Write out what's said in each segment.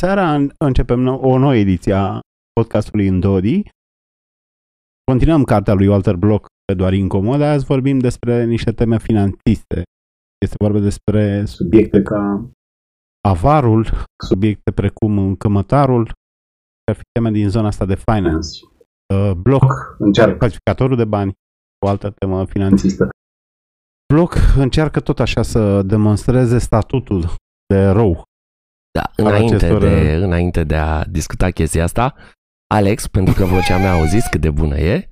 bună seara! Începem o nouă ediție a podcastului în Dodi. Continuăm cartea lui Walter Block pe doar incomode. Azi vorbim despre niște teme finanțiste. Este vorba despre subiecte ca avarul, subiecte precum încămătarul, ar fi teme din zona asta de finance. Uh, Block încearcă falsificatorul de bani, o altă temă finanțistă. Block încearcă tot așa să demonstreze statutul de rău da, înainte acestor... de, înainte de a discuta chestia asta, Alex, pentru că vocea mea auziți cât de bună e,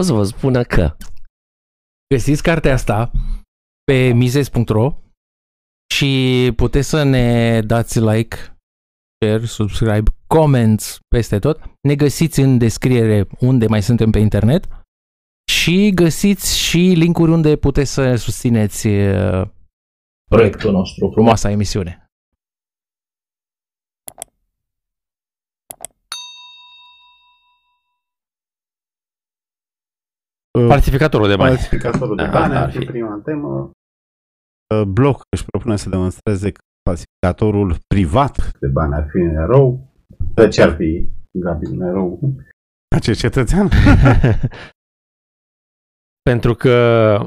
o să vă spună că găsiți cartea asta pe mises.ro și puteți să ne dați like, share, subscribe, comments peste tot. Ne găsiți în descriere unde mai suntem pe internet și găsiți și linkuri unde puteți să susțineți uh, proiectul nostru, frumoasa emisiune. Falsificatorul de bani. Falsificatorul de bani ar fi prima temă. Uh, Bloc își propune să demonstreze că falsificatorul privat de bani ar fi un erou. De ce ar fi Gabi un erou? Ce cetățean? Pentru că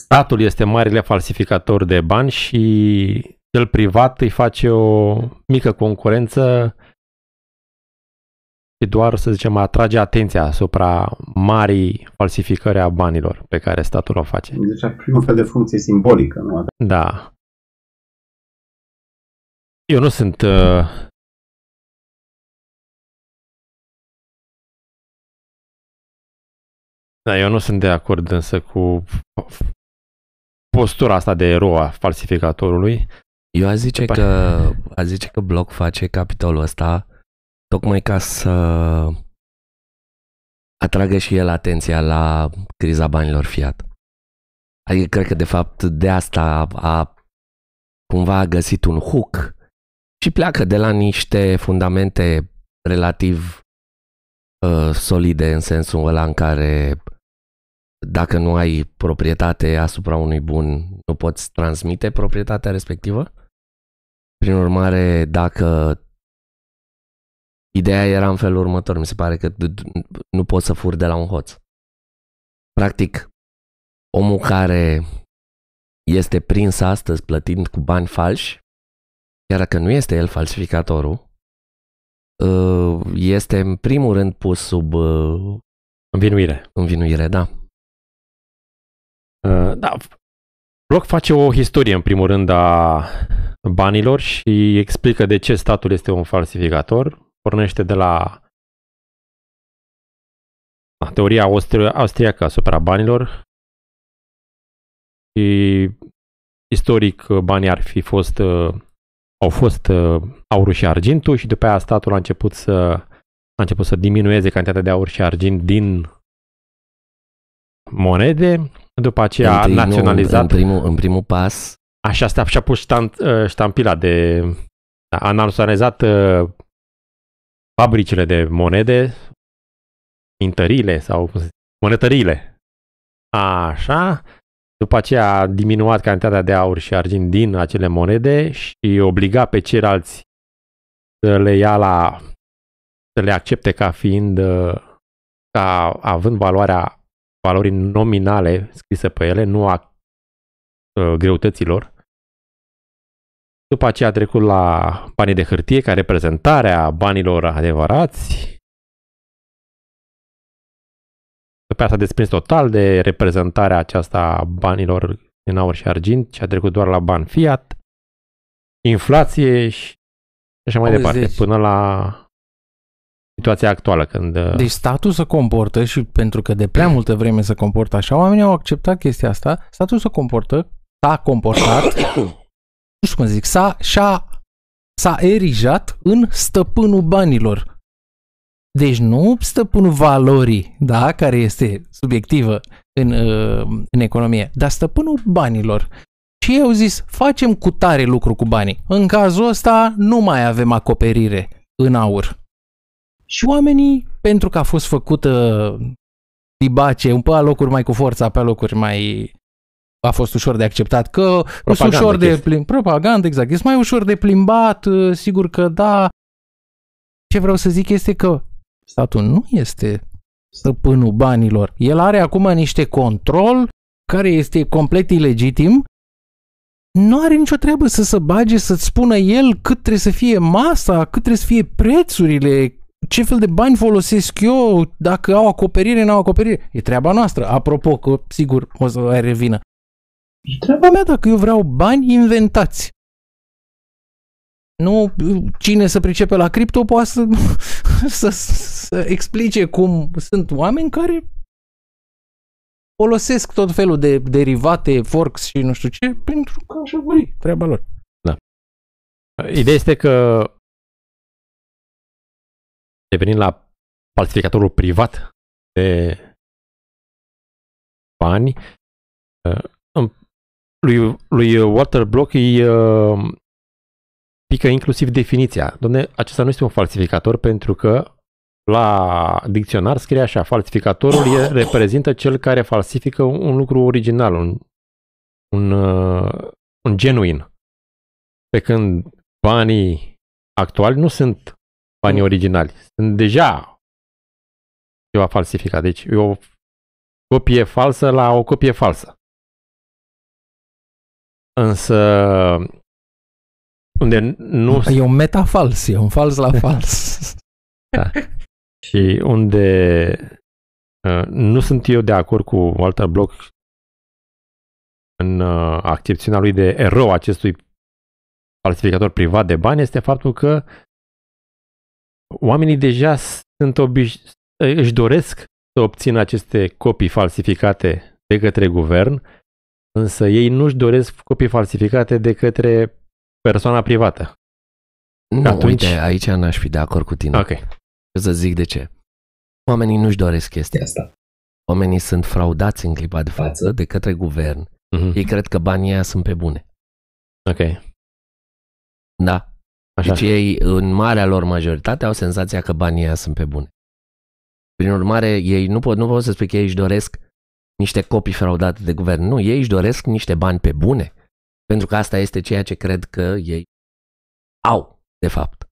statul este marele falsificator de bani și cel privat îi face o mică concurență și doar, să zicem, atrage atenția asupra marii falsificări a banilor pe care statul o face. Deci, prin un fel de funcție simbolică, nu? Da. Eu nu sunt uh, Da, eu nu sunt de acord însă cu postura asta de erou a falsificatorului. Eu aș zice, că, aș zice că Bloc face capitolul ăsta tocmai ca să atragă și el atenția la criza banilor fiat. Adică cred că de fapt de asta a, a cumva a găsit un hook și pleacă de la niște fundamente relativ uh, solide în sensul ăla în care dacă nu ai proprietate asupra unui bun, nu poți transmite proprietatea respectivă. Prin urmare, dacă Ideea era în felul următor, mi se pare că nu poți să furi de la un hoț. Practic, omul care este prins astăzi plătind cu bani falși, chiar dacă nu este el falsificatorul, uh, este în primul rând pus sub uh, învinuire. Învinuire, da. Uh, da. Bloc face o historie în primul rând a banilor și explică de ce statul este un falsificator pornește de la teoria austri- austriacă asupra banilor și istoric banii ar fi fost au fost aurul și argintul și după aia statul a început să a început să diminueze cantitatea de aur și argint din monede, după aceea a naționalizat. Nu, în, primul, în primul pas. Așa, asta și-a pus ștamp, ștampila de... A naționalizat fabricile de monede, mintările sau monetările. Așa, după aceea a diminuat cantitatea de aur și argint din acele monede și obliga pe ceilalți să le ia la să le accepte ca fiind ca având valoarea valorii nominale scrise pe ele, nu a greutăților. După aceea a trecut la banii de hârtie, ca reprezentarea banilor adevărați. După aceea s-a desprins total de reprezentarea aceasta a banilor în aur și argint și a trecut doar la bani fiat, inflație și așa mai Auzi, departe, deci... până la situația actuală când... Uh, deci statul se comportă și pentru că de prea multă vreme se comportă așa, oamenii au acceptat chestia asta, statul se comportă, s-a comportat nu știu cum zic, s-a, și-a, s-a erijat în stăpânul banilor. Deci nu stăpânul valorii, da, care este subiectivă în, uh, în economie, dar stăpânul banilor. Și ei au zis, facem cu tare lucru cu banii. În cazul ăsta nu mai avem acoperire în aur. Și oamenii, pentru că a fost făcută dibace, un pe locuri mai cu forța, pe locuri mai a fost ușor de acceptat, că sunt Propagandă ușor de chestii. plim, propagandă, exact, este mai ușor de plimbat, uh, sigur că da. Ce vreau să zic este că statul nu este stăpânul banilor. El are acum niște control care este complet ilegitim. Nu are nicio treabă să se bage, să-ți spună el cât trebuie să fie masa, cât trebuie să fie prețurile, ce fel de bani folosesc eu, dacă au acoperire, nu au acoperire. E treaba noastră. Apropo, că sigur o să revină. E treaba mea dacă eu vreau bani inventați. Nu cine să pricepe la cripto poate să, să, să explice cum sunt oameni care folosesc tot felul de derivate, forks și nu știu ce, pentru că așa vrei, treaba lor. Ideea este că revenind la falsificatorul privat de bani, uh, în- lui, lui Walter Block îi uh, pică inclusiv definiția. Domne, acesta nu este un falsificator pentru că la dicționar scrie așa, falsificatorul e, reprezintă cel care falsifică un, un lucru original, un, un, uh, un genuin. Pe când banii actuali nu sunt banii originali. Sunt deja ceva falsificat. Deci e o copie falsă la o copie falsă. Însă unde nu E un metafals, e un fals la fals. și unde uh, nu sunt eu de acord cu Walter Block în uh, accepțiunea lui de erou acestui falsificator privat de bani este faptul că oamenii deja sunt obiș- își doresc să obțină aceste copii falsificate de către guvern, însă ei nu-și doresc copii falsificate de către persoana privată. Nu, Atunci- uite, aici n-aș fi de acord cu tine. Ok. O să zic de ce. Oamenii nu-și doresc chestia asta. Oamenii sunt fraudați în clipa de față de către guvern. Mhm. Ei cred că banii aia sunt pe bune. Ok. Da. Așa. Deci ei, în marea lor majoritate, au senzația că banii aia sunt pe bune. Prin urmare, ei nu pot, nu pot să spui că ei își doresc niște copii fraudate de guvern. Nu, ei își doresc niște bani pe bune. Pentru că asta este ceea ce cred că ei au, de fapt.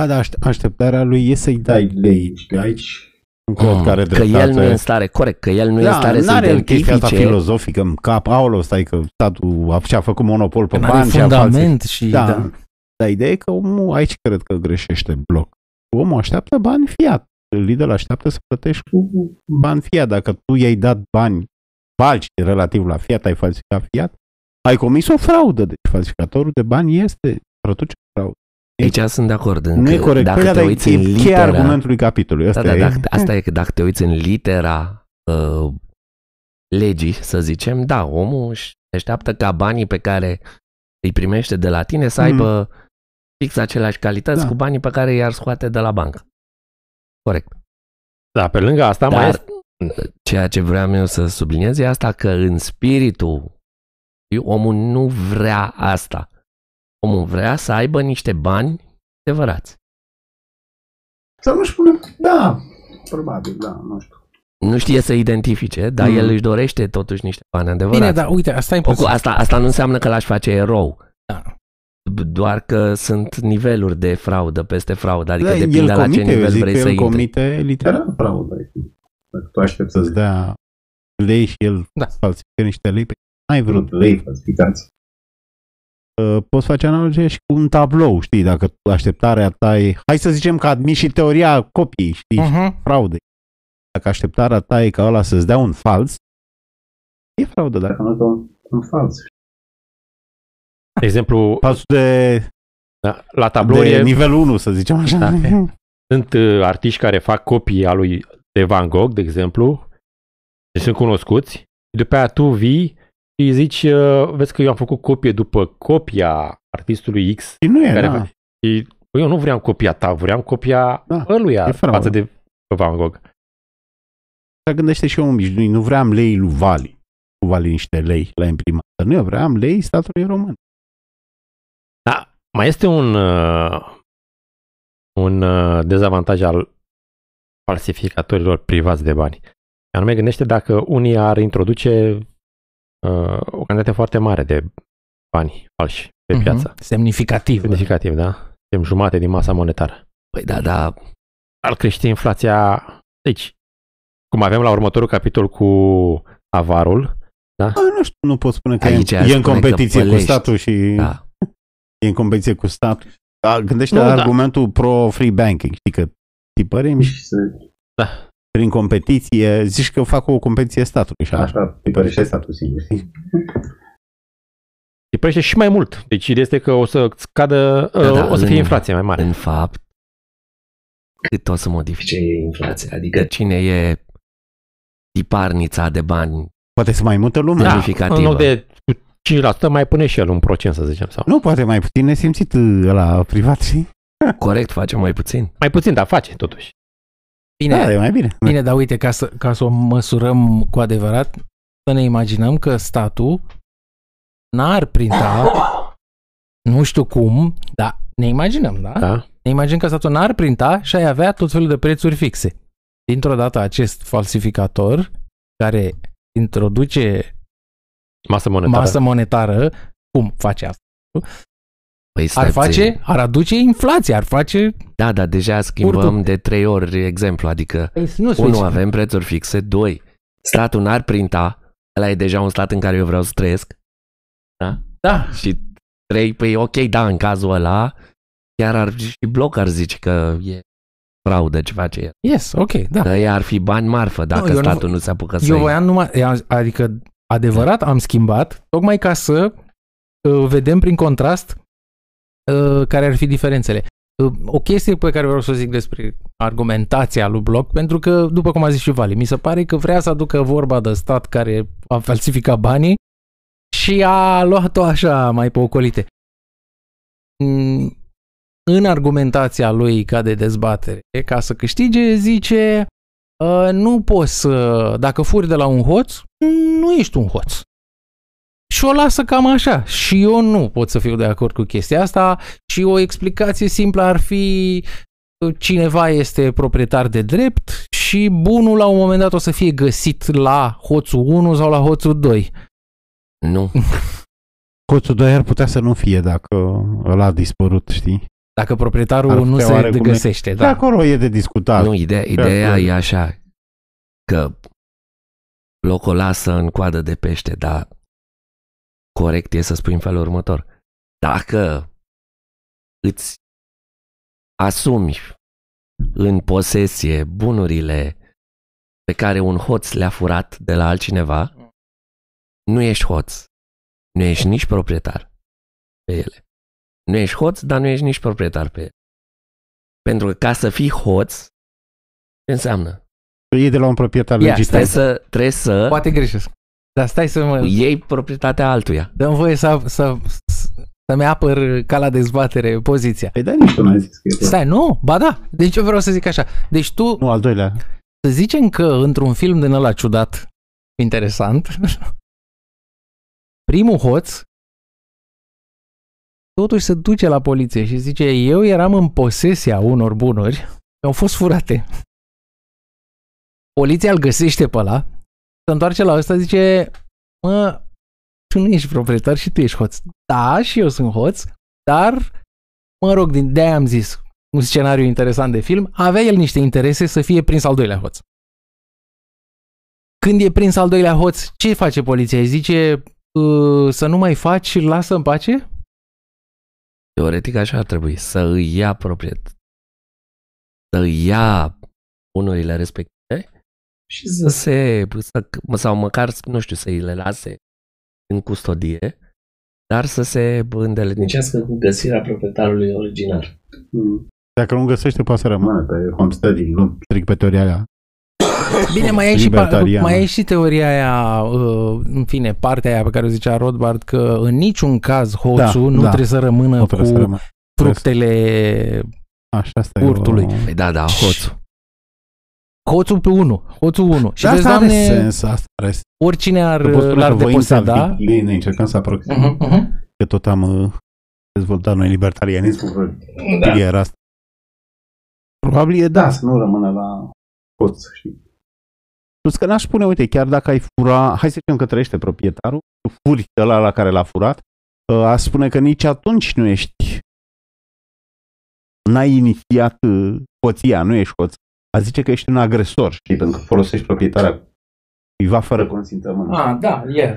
Da, dar aș- așteptarea lui e să-i dai lei. Și aici un cod Mm, care că el nu e în stare, corect, că el nu e în stare să n-are chestia asta identifice filozofică în cap. Aolo, stai că statul a, și-a făcut monopol pe Că n-are bani și a fundament și... Da. Da. da. Dar ideea e că omul, aici cred că greșește bloc. Omul așteaptă bani fiat. Liderul așteaptă să plătești cu bani fiat. Dacă tu i-ai dat bani falși relativ la fiat, ai falsificat fiat, ai comis o fraudă. Deci falsificatorul de bani este produce fraudă. Aici sunt de acord. Nu e corect. Dacă Păi, te dar uiți e în cheia litera... argumentului capitolului. Da, Asta da, e. dacă, asta e că dacă te uiți în litera uh, legii, să zicem, da, omul își așteaptă ca banii pe care îi primește de la tine să Mm. aibă fix aceleași calități Da. cu banii pe care i-ar scoate de la bancă. Corect. Da, pe lângă asta mai Dar este... ceea ce vreau eu să subliniez e asta că în spiritul omul nu vrea asta. Omul vrea să aibă niște bani adevărați. Să nu spune, da, probabil, da, nu știu. Nu știe să identifice, dar Mm. el își dorește totuși niște bani adevărați. Bine, dar uite, asta e Oricum, imposibil. asta, asta nu înseamnă că l-aș face erou. Da. Doar că sunt niveluri de fraudă peste fraudă, adică da, depinde el la ce comite, eu nivel zic vrei că să el intri. comite literal fraudă. Dacă tu aștepți să-ți dea lei și el Da. falsifică niște lei, pe ai vrut lei falsificați. Uh, Poți face analogie și cu un tablou, știi, dacă tu așteptarea ta e, hai să zicem că admiți și teoria copiii, știi, uh-huh. Uh-huh. fraudei. Dacă așteptarea ta e ca ăla să-ți dea un fals, e fraudă, dacă nu un, un fals. De exemplu, Falsul de, da, la tablou de e, nivelul 1, să zicem așa. Da. sunt uh, artiști care fac copii a lui de Van Gogh, de exemplu, deci sunt cunoscuți, după aia tu vii și îi zici, uh, vezi că eu am făcut copie după copia artistului X, Și nu e, care da. fa- și bă, eu nu vreau copia ta, vreau copia Da, ăluia e fraudă. față de Van Gogh. Așa gândește și omul obișnuit. Nu vreau lei lui Vali. Cu Vali niște lei la imprimat. Dar nu, eu vreau lei statului român. Da, mai este un, uh, un uh, dezavantaj al falsificatorilor privați de bani. Anume, gândește dacă unii ar introduce uh, o cantitate foarte mare de bani falși pe Mhm. piață. Semnificativ. Semnificativ, da? Suntem jumate din masa monetară. Păi da, da, Ar crește inflația. Deci, cum avem la următorul capitol cu avarul, A, nu știu, nu pot spune că Aici e, aș e în spune că competiție cu pălești. statul și da. E în competiție cu statul. A, gândește Nu, la da. argumentul pro-free banking, știi că tipărim și Și să, da, prin competiție, zici că fac o competiție statului și așa. așa, tipărește statul singur. știi? îi prește și mai mult. Deci ideea este că o să scadă, Da, da, uh, o să fie în- inflație mai mare. În fapt, cât o să modifice inflația? Adică cine e tiparnița de bani Poate să mai multă lume. Da, semnificativă. în loc de 5% mai pune și el un procent, să zicem. Sau. Nu, poate mai puțin nesimțit la privat, și corect face mai puțin? Mai puțin, dar face totuși. Bine, Da, e mai bine. Bine, dar uite, ca să, ca să o măsurăm cu adevărat, să ne imaginăm că statul n-ar printa, nu știu cum, dar ne imaginăm, da? Da? Ne imaginăm că statul n-ar printa și ai avea tot felul de prețuri fixe. Dintr-o dată acest falsificator care introduce Masă monetară. masă monetară, cum face asta? Păi stați Ar face, puțin. ar aduce inflație, ar face... Da, dar deja schimbăm Furtul. de trei ori exemplu, adică Păi, nu unu, avem prețuri fixe, doi, statul n-ar printa, ăla e deja un stat în care eu vreau să trăiesc, da? Da, Și trei, păi ok, da, în cazul ăla, chiar ar, și bloc ar zice că e fraudă ce face el. yes, ok, da. Că ea ar fi bani marfă dacă eu nu- statul nu se apucă să Eu voiam numai, adică adevărat am schimbat, tocmai ca să uh, vedem prin contrast uh, care ar fi diferențele. Uh, o chestie pe care vreau să o zic despre argumentația lui Bloc, pentru că, după cum a zis și Vali, mi se pare că vrea să aducă vorba de stat care a falsificat banii și a luat-o așa mai pe ocolite. Mm, În argumentația lui ca de dezbatere, ca să câștige, zice Uh, nu poți să, dacă furi de la un hoț, nu ești un hoț. Și o lasă cam așa. Și eu nu pot să fiu de acord cu chestia asta și o explicație simplă ar fi uh, cineva este proprietar de drept și bunul la un moment dat o să fie găsit la hoțul 1 sau la hoțul 2. Nu, Coțul 2 ar putea să nu fie dacă ăla a dispărut, știi? Dacă proprietarul Ar nu putea se oarecum- găsește. Da. Da. acolo e de discutat. nu, ideea, ideea acolo. e așa, că blocul lasă în coadă de pește, dar corect e să spui în felul următor. Dacă îți asumi în posesie bunurile pe care un hoț le-a furat de la altcineva, nu ești hoț. Nu ești nici proprietar pe ele. Nu ești hoț, dar nu ești nici proprietar pe ele. Pentru că ca să fii hoț, ce înseamnă? E de la un proprietar Ia, legitim. Trebuie să, trebuie să Poate greșesc. Dar stai să mă... iei proprietatea altuia. Dăm voie să, să, să-mi apăr ca la dezbatere poziția. Păi da, nici Tu n-ai zis că e Stai, nu, ba da. Deci eu vreau să zic așa. Deci tu, Nu, al doilea. să zicem că într-un film din ăla ciudat, interesant, primul hoț totuși se duce la poliție și zice eu eram în posesia unor bunuri, au fost furate. Poliția îl găsește pe ăla, se întoarce la ăsta, zice mă, tu nu ești proprietar și tu ești hoț. Da, și eu sunt hoț, dar mă rog, din de am zis, un scenariu interesant de film, avea el niște interese să fie prins al doilea hoț. Când e prins al doilea hoț, ce face poliția? Îi zice "Uh, să nu mai faci și lasă în pace? Teoretic așa ar trebui, să îi ia propriet. Să îi ia bunurile respective și să se, să, sau măcar, nu știu, să îi le lase în custodie, dar să se îndeletnicească cu găsirea proprietarului originar. Mm. Dacă nu găsește, poate să rămână. Mă, pe homesteading, nu? Stric pe teoria aia. Bine, mai e, și, pa- Libertariană. mai e și teoria aia, uh, în fine, partea aia pe care o zicea Rothbard, că în niciun caz hoțul Da, nu da. trebuie să rămână Nu trebuie cu să rămână. fructele Așa, asta Urtului. e o... Păi da, da, hoțul. hoțul pe 1, hoțul 1. Și Da, vezi, asta are doamne, sens, asta are sens. oricine ar, Că poți spune l-ar că voința deposeda. victimei, ne încercăm să aproximăm, Uh-huh, uh-huh. că tot am uh, dezvoltat noi libertarianismul. Da. Era asta. Probabil e Da, da. să nu rămână la hoț, știi? Plus că n-aș spune, uite, chiar dacă ai fura, hai să zicem că trăiește proprietarul, tu furi ăla la care l-a furat, uh, aș spune că nici atunci nu ești, n-ai inițiat uh, hoția, nu ești hoț. A zice că ești un agresor, știi, pentru că folosești proprietarea cuiva fără consimțământ. Ah, da, e.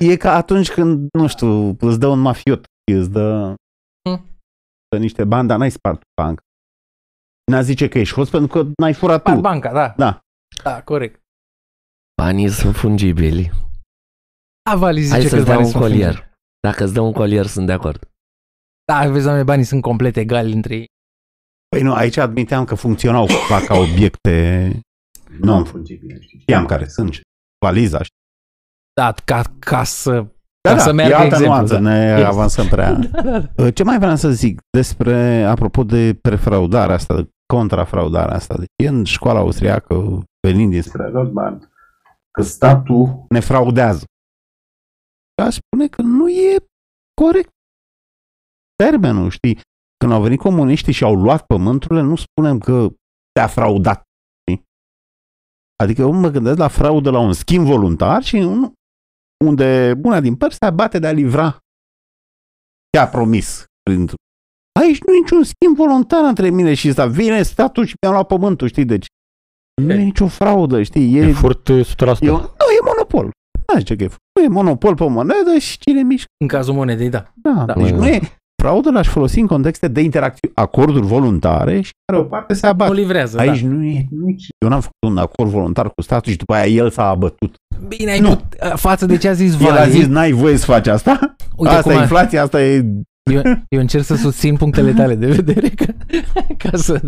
E, e ca atunci când, nu știu, îți dă un mafiot, îți dă, Hmm. dă niște bani, dar n-ai spart banca. N-a zice că ești hoț pentru că n-ai furat tu. banca, da. Da. Da, corect. Banii sunt fungibili. Da, Vali zice Hai că să-ți dau banii un sunt colier. fungibili. Dacă îți dau un colier, sunt de acord. Da, vezi, doamne, banii sunt complet egali între ei. Păi nu, aici admiteam că funcționau cumva ca obiecte Nu fungibile, știi. Știam care sunt. știi, Valiza. știi. Da, ca, ca să... Da, Ca da, să meargă e altă exemplu, nuanță, da. ne Yes. avansăm prea. Da, da, da. Ce mai vreau să zic despre, apropo de prefraudarea asta, de contrafraudarea asta. Deci e în școala austriacă, venind din Despre Rothbard, că statul ne fraudează. Aș spune că nu e corect termenul, știi? Când au venit comuniștii și au luat pământurile, nu spunem că te-a fraudat. Știi? Adică eu mă gândesc la fraudă la un schimb voluntar și un, unde una din părți se abate de a livra ce a promis. Printr- Aici nu e niciun schimb voluntar între mine și ăsta. Vine statul și mi-a luat pământul, știi? Deci nu e nicio fraudă, știi? E, E furt 100%. E, nu, e monopol. Nu zice că e, nu e monopol pe monedă și cine mișcă. În cazul monedei, da. Da, Da. da. Deci nu e, fraudă l-aș folosi în contexte de interacțiune, acorduri voluntare și care o parte se Nu abate. livrează, Aici da. nu e, nu e, eu n-am făcut un acord voluntar cu statul și după aia el s-a abătut. Bine, ai Nu. put, față de ce a zis El a Vali, zis, n-ai voie să faci asta? uite asta cum e a, inflația, asta e... eu, eu încerc să susțin punctele tale de vedere ca, ca să,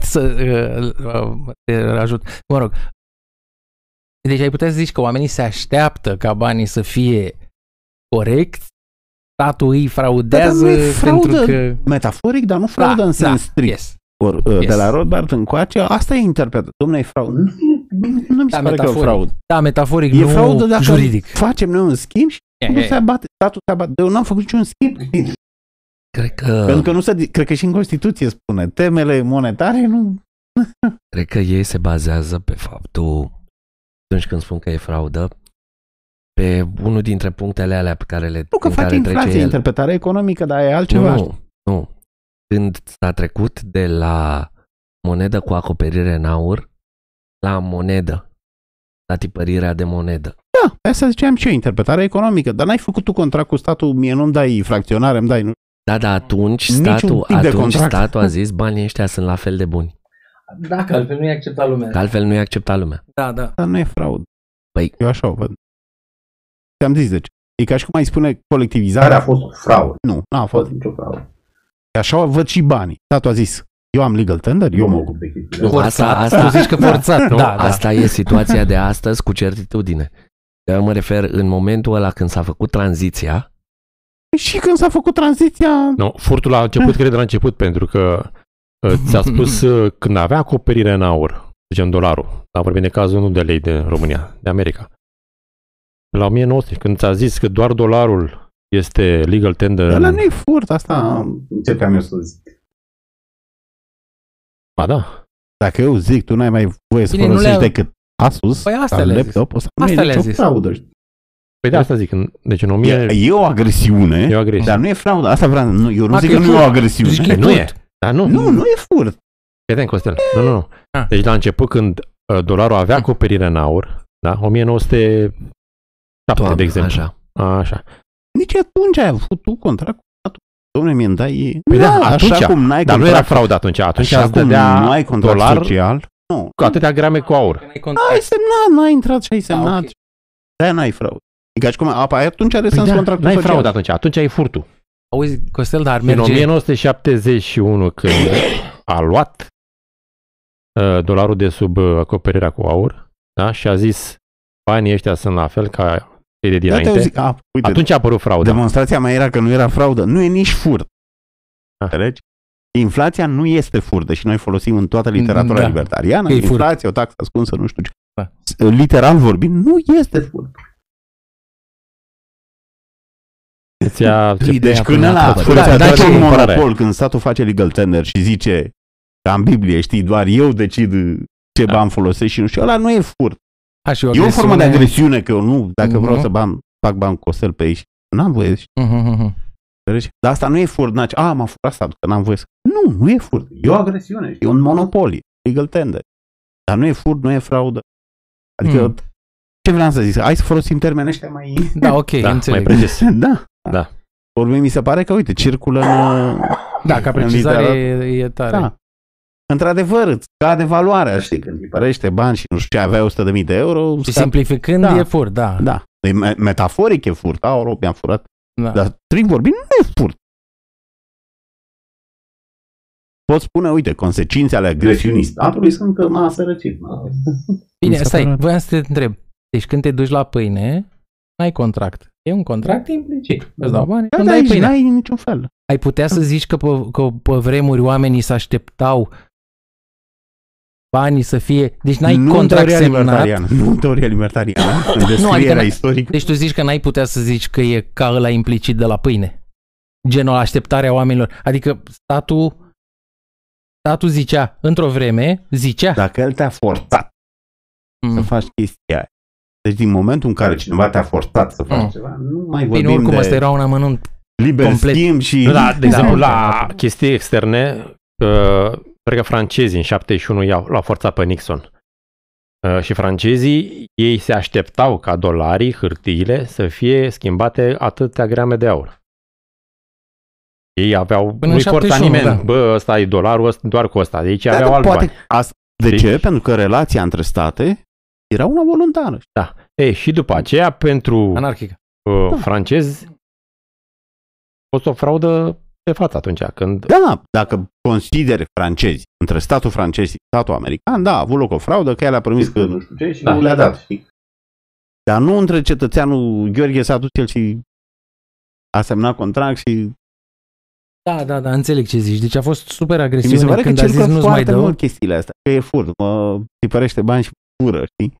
să uh, uh, te ajut. Mă rog, deci ai putea să zici că oamenii se așteaptă ca banii să fie corecți, statul îi fraudează Dar nu e fraudă. pentru că... Metaforic, dar nu fraudă în sens strict. Yes. Or, uh, Yes. De la Rothbard încoace, asta e interpretat. Domnule, e fraudă. Nu, nu mi se Da, pare că e o metaforic. fraudă. Da, metaforic, E nu fraudă dacă juridic. facem noi un schimb și E, nu e. se abate, statul se abate. Eu n-am făcut niciun schimb. Cred că, Pentru că nu se, cred că și în Constituție spune, temele monetare nu... cred că ei se bazează pe faptul, atunci când spun că e fraudă, pe unul dintre punctele alea pe care le Nu că în face care trece inflație, el. interpretare economică, dar e altceva. Nu, nu. Când s-a trecut de la monedă cu acoperire în aur la monedă, la tipărirea de monedă. Da, asta ziceam și eu, interpretare economică. Dar n-ai făcut tu contract cu statul, mie nu-mi dai fracționare, îmi dai... Nu. Da, da, atunci Niciun statul, tip de atunci contract. statul a zis banii ăștia sunt la fel de buni. Dacă altfel nu-i accepta lumea. Că altfel nu-i accepta lumea. Da, da. Dar nu e fraudă. Păi- Eu așa o văd. Ți-am zis de ce. E ca și cum ai spune care colectivizarea. a fost o fraudă. Nu, n-a A fost. fost nicio fraudă. Așa văd și banii. Statul a zis, eu am legal tender, eu mă ocup. de chestiile Nu, astea. asta- Forțat. asta- Tu zici că forțat. Nu, Da, da. Asta e situația de astăzi cu certitudine. Eu mă refer în momentul ăla când s-a făcut tranziția, Și când s-a făcut tranziția, Nu, furtul a început, cred, de la început, pentru că uh, ți-a spus uh, când avea acoperire în aur, zicem dolarul, dar vorbim de cazul nu de lei de România, de America. La 1900, când ți-a zis că doar dolarul este legal tender, ăla nu e furt, asta... Am- Încercam eu să zic. Ba da, Dacă eu zic, tu n-ai mai voie să Bine, nu folosești le-a- decât Asus Păi asta sau le-a zis. laptop, ăsta nu Asta e le-a nicio zis. fraudă. știi? păi de asta zic, în- deci în 1000 E, e o agresiune, e o agresie. dar nu e fraudă. Asta vreau, nu, eu nu Ma, zic că că e nu e o furt. agresiune. Zici că e Păi nu e, furt. dar nu, Nu, nu e furt. Prieten Costel, nu, nu, nu. Ah. Deci la început când uh, dolarul avea acoperire în aur, da, 1907 Doamne, de exemplu. așa. Așa. Nici atunci ai avut tu contract cu statul. Dom'le, mi-mi dai... Păi da, așa atunci, cum n-ai Dar nu era contract, fraudă atunci. Atunci așa îți cum dădea nu ai contract dolar social, nu. cu atâtea grame cu aur. N-ai Ai contract. semnat, n-ai intrat și ai semnat. ok. De-aia n-ai fraudă. E ca și cum, apa, atunci are Păi sens da, contractul n-ai social. fraudă atunci, atunci ai furtul. Auzi, Costel, dar În merge... 1971, când a luat uh, dolarul de sub uh, acoperirea cu aur da, și a zis banii ăștia sunt la fel ca cei de Da, te dinainte, zic, a, uite, atunci a apărut frauda. demonstrația mea era că nu era fraudă. Nu e nici furt. Ah. Înțelegi? Inflația nu este furt, și noi folosim în toată literatura Da. libertariană, Că e furt. inflație, o taxă ascunsă, nu știu ce. Da. Literal vorbind, nu este furt. Ți-a, Ideea Deci când până ăla la capăt. da, Da, da, da, da, și un cumpărare. monopol, când statul face legal tender și zice ca în Biblie, știi, doar eu decid ce Da. bani folosești și nu știu, ăla nu e furt. A, și o E o formă de agresiune- agresiune, că eu nu, dacă vreau Mhm. să ban, fac bani cu osel pe aici, n-am voie să Mhm, mhm. înțelegi? Dar asta nu e furt, n-aci, a, m-a furat statul, că n-am voie să... Nu, nu e furt, e o agresiune, e un monopol, e legal tender. Dar nu e furt, nu e fraudă. Adică, Hmm. ce vreau să zic, hai să folosim termenii ăștia mai... Da, ok, Da, mai înțeleg. precis. da. Da. Ori mie mi se pare că, uite, circulă în... Da, ca în precizare literatură. e, e tare. Da. Într-adăvăr, îți scade valoarea, știi, când tipărește bani și nu știu ce, aveai 100.000 de euro, Și scade- simplificând Da. e furt, da. Da, e me- metaforic e furt, aolo, mi-am furat, da. dar strict vorbind nu e furt. Poți spune, uite, consecințele ale agresiunii statului sunt că m-a sărăcit. m-a- Bine, mi se stai, pare- voiam să te întreb. Deci când te duci la pâine, n-ai contract. E un contract implicit. Îți dau bani, Da, când da, ai aici pâine. n-ai niciun fel. Ai putea să zici că pe, că pe vremuri oamenii se așteptau banii să fie... Deci n-ai nu în contract teoria semnat. libertariană. Nu în teoria libertariană. În descrierea adică n-ai- istorică. Deci tu zici că n-ai putea să zici că e ca ăla implicit de la pâine. Genul așteptarea oamenilor. Adică statul, statul zicea, într-o vreme, zicea. Dacă el te-a forțat să Mm. faci chestia aia. Deci din momentul în care cineva te-a forțat să faci Mm. ceva, nu mai Bine, vorbim oricum, de ăsta era un amănunt. liber complet. schimb și... Nu, da, de exemplu, Da. la chestii externe, uh, cred că francezii în 71 i-au, l-au forțat pe Nixon. Uh, și francezii, ei se așteptau ca dolarii, hârtiile, să fie schimbate atâtea grame de aur. Ei aveau, Până în nu-i forța 71, nimeni, da. bă, ăsta e dolarul, ăsta, doar cu ăsta. Deci Da, aveau dar alți poate bani. asta, de Deci- ce? Pentru că relația între state era una voluntară. Ei, și după aceea, pentru Anarhică. uh, Da. francezi, a fost o fraudă pe față atunci, când Da, dacă consideri francezi, între statul francez și statul american, da, a avut loc o fraudă, că el a promis că nu știu ce și Da. nu le-a dat, știi? Dar nu între cetățeanul Gheorghe s-a dus el și a semnat contract și, Da, da, da, înțeleg ce zici. Deci a fost super și mi se agresiune pare că când a zis circulă nu-ți mai foarte dă. mult chestiile astea, că e furt, mă tipărește bani și fură, știi?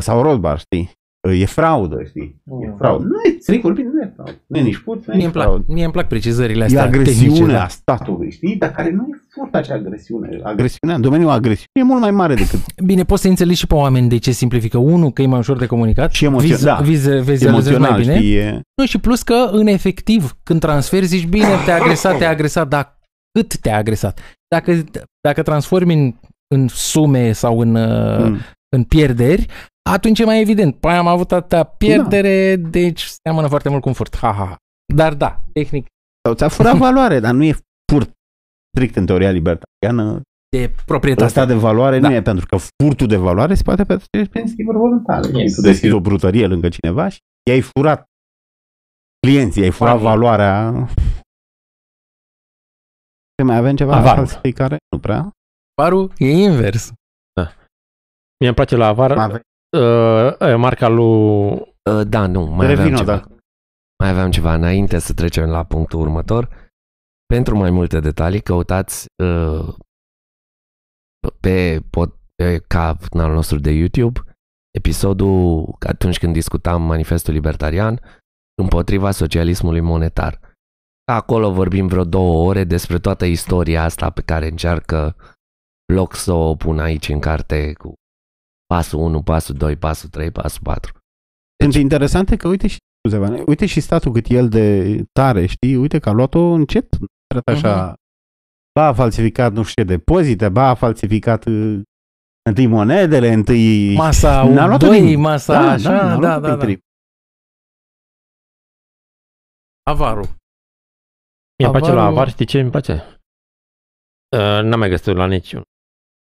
Sau rozbar, știi? E fraudă, știi? E fraudă. Nu e, strict vorbind, nu e fraudă. Nu e nici furt, nu e Mie îmi fraudă. plac, mie îmi plac precizările E astea tehnice, agresiunea da. statului, știi? Dar care nu e furt acea agresiune. Agresiunea, în domeniul agresiunii e mult mai mare decât Bine, poți să înțelegi și pe oameni de ce simplifică. Unu, că e mai ușor de comunicat. Și emoțio- viz, da. viz, vizualizezi mai emoțional, bine. știi? E... Nu, și plus că, în efectiv, când transferi, zici, bine, te-a agresat, te-a agresat, dar cât te-a agresat? Dacă, dacă transformi în, în sume sau în, mm. Mm. în pierderi, atunci e mai evident. Păi am avut atâta pierdere, da. deci seamănă foarte mult cu un furt. Ha, ha, ha. Dar da, tehnic, Sau ți-a furat valoare, dar nu e furt strict în teoria libertariană. de proprietate. Asta de valoare Da. nu e, pentru că furtul de valoare se poate petrece prin schimburi voluntare. Yes. Tu deschizi o brutărie lângă cineva și i-ai furat clienții, i-ai furat Banii. valoarea. Ce mai avem ceva Avarul. falsificare? Nu prea. Parul e invers. mie îmi place la avar Mai avem- uh, marca lui Uh, da, nu, mai Revino, aveam ceva. da. Mai aveam ceva înainte să trecem la punctul următor. Pentru mai multe detalii, căutați uh, pe, pod, pe canalul nostru de YouTube episodul atunci când discutam manifestul libertarian împotriva socialismului monetar. Acolo vorbim vreo două ore despre toată istoria asta pe care încearcă loc să o pun aici în carte cu pasul 1, pasul 2, pasul 3, pasul 4. Sunt interesante că uite și scuze, Vane, uite și statul cât e el de tare, știi? Uite că a luat-o încet, nu arată așa. Ba a falsificat nu știu ce depozite, ba a falsificat uh, întâi monedele, întâi... Masa N-a luat-o U2, din- masa da, așa, da, n-a da, luat-o da, din da. trip. Avarul. Mie îmi place la Avarul- avar, știi ce îmi place? Uh, n-am mai găsit la niciun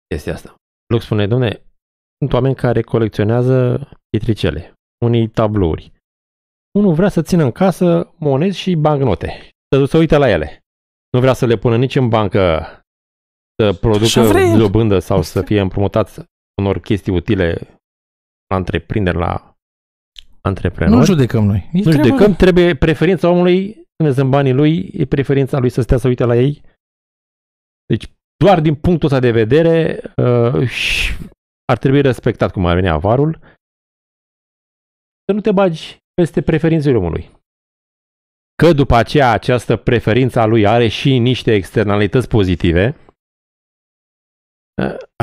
chestia asta. Luc spune, domne, sunt oameni care colecționează pietricele, unii tablouri. Unul vrea să țină în casă monezi și bancnote, să se uite la ele. Nu vrea să le pună nici în bancă să Așa producă vrea el. dobândă sau să fie împrumutați unor chestii utile la întreprinderi, la antreprenori. Nu judecăm noi. E Nu treaba judecăm, lui. trebuie preferința omului, când sunt banii lui, e preferința lui să stea să uite la ei. Deci, doar din punctul ăsta de vedere, uh, și ar trebui respectat cum ar veni avarul, să nu te bagi peste preferințele omului. Că după aceea această preferință a lui are și niște externalități pozitive,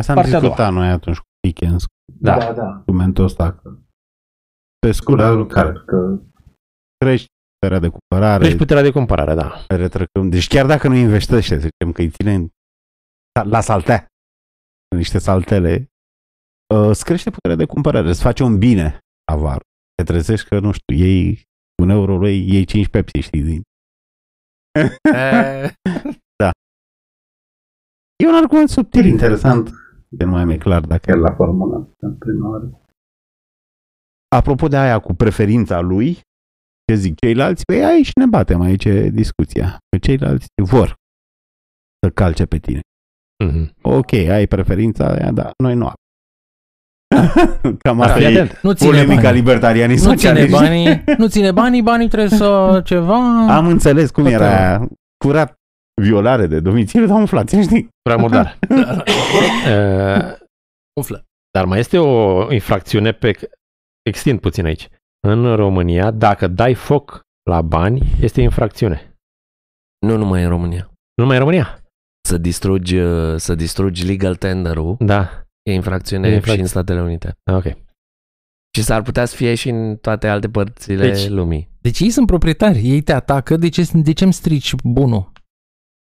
Asta am Partea a discutat noi atunci cu weekend Da. da, da. documentul ăsta. Că pe scurt, Da, care, că crești puterea de cumpărare, Deci puterea de cumpărare, da. retrăcând. Deci chiar dacă nu investește, să zicem că îi ține în- la saltea, în niște saltele, uh, îți crește puterea de cumpărare, îți face un bine avar. Te trezești că, nu știu, iei un euro lui, iei 5 Pepsi, știi, din... E un argument subtil, interesant, că nu mai mi-e clar dacă chiar la formulă, în prima oară. Apropo de aia cu preferința lui, ce zic ceilalți, păi aici ne batem, aici e discuția. Că ceilalți vor să calce pe tine. Mhm. Ok, ai preferința aia, dar noi nu avem. Cam Da, asta fii e atent. Nu ține polemica banii. libertarianii Nu ține socialiști. banii, nu ține banii, banii trebuie să ceva... Am înțeles cum Tot era rău. aia. Curat violare de domiciliu, dar umflație, știi? Prea murdar. Uh, Umflă. Dar mai este o infracțiune pe... Extind puțin aici. În România, dacă dai foc la bani, este infracțiune. Nu numai în România. Nu numai în România. Să distrugi, uh, să distrugi legal tender-ul Da. E infracțiune E și infracțiune. în Statele Unite. Ok. Și s-ar putea să fie și în toate alte părțile Deci- lumii. Deci ei sunt proprietari, ei te atacă, de ce, de ce îmi strici bunul?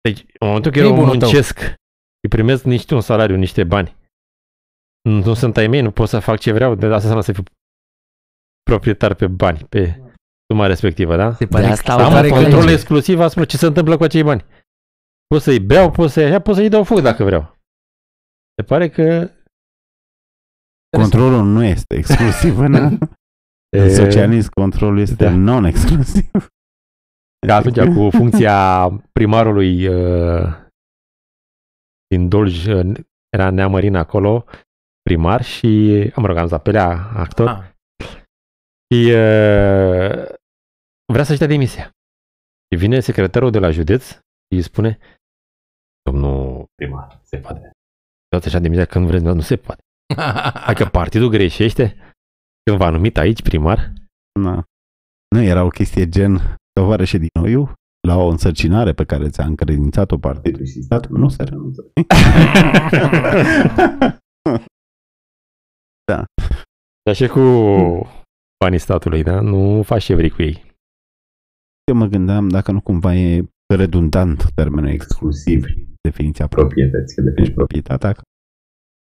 Deci, în momentul că E eu bunul tău. muncesc și primesc niște un salariu, niște bani, nu sunt ai mei, nu pot să fac ce vreau, de asta înseamnă să fiu proprietar pe bani, pe suma respectivă, da? Se pare, De asta se au Am pare un că control nu. exclusiv asupra ce se întâmplă cu acei bani. Pot să-i beau, pot să-i așa, pot să-i dau foc dacă vreau. Se pare că... Controlul nu este exclusiv în, în e, socialism, controlul este da. non-exclusiv. Ca atunci cu funcția primarului uh, din Dolj, uh, era Neamărin acolo, primar și, am rog, am zis, apelea actor Ah. și uh, vrea să-și dea demisia. Și vine secretarul de la județ și îi spune domnul primar, se poate. Dați așa demisia când vreți, dar nu se poate. Dacă partidul greșește, când v-a numit aici primar, Na. Nu era o chestie gen tovarășe din Oiu, la o însărcinare pe care ți-a încredințat-o partidul și statul, nu se renunță. dar și cu banii statului, da? Nu faci ce vrei cu ei. Eu mă gândeam dacă nu cumva e redundant termenul exclusiv, definiția propriei, Proprietăți, că de deci proprietatea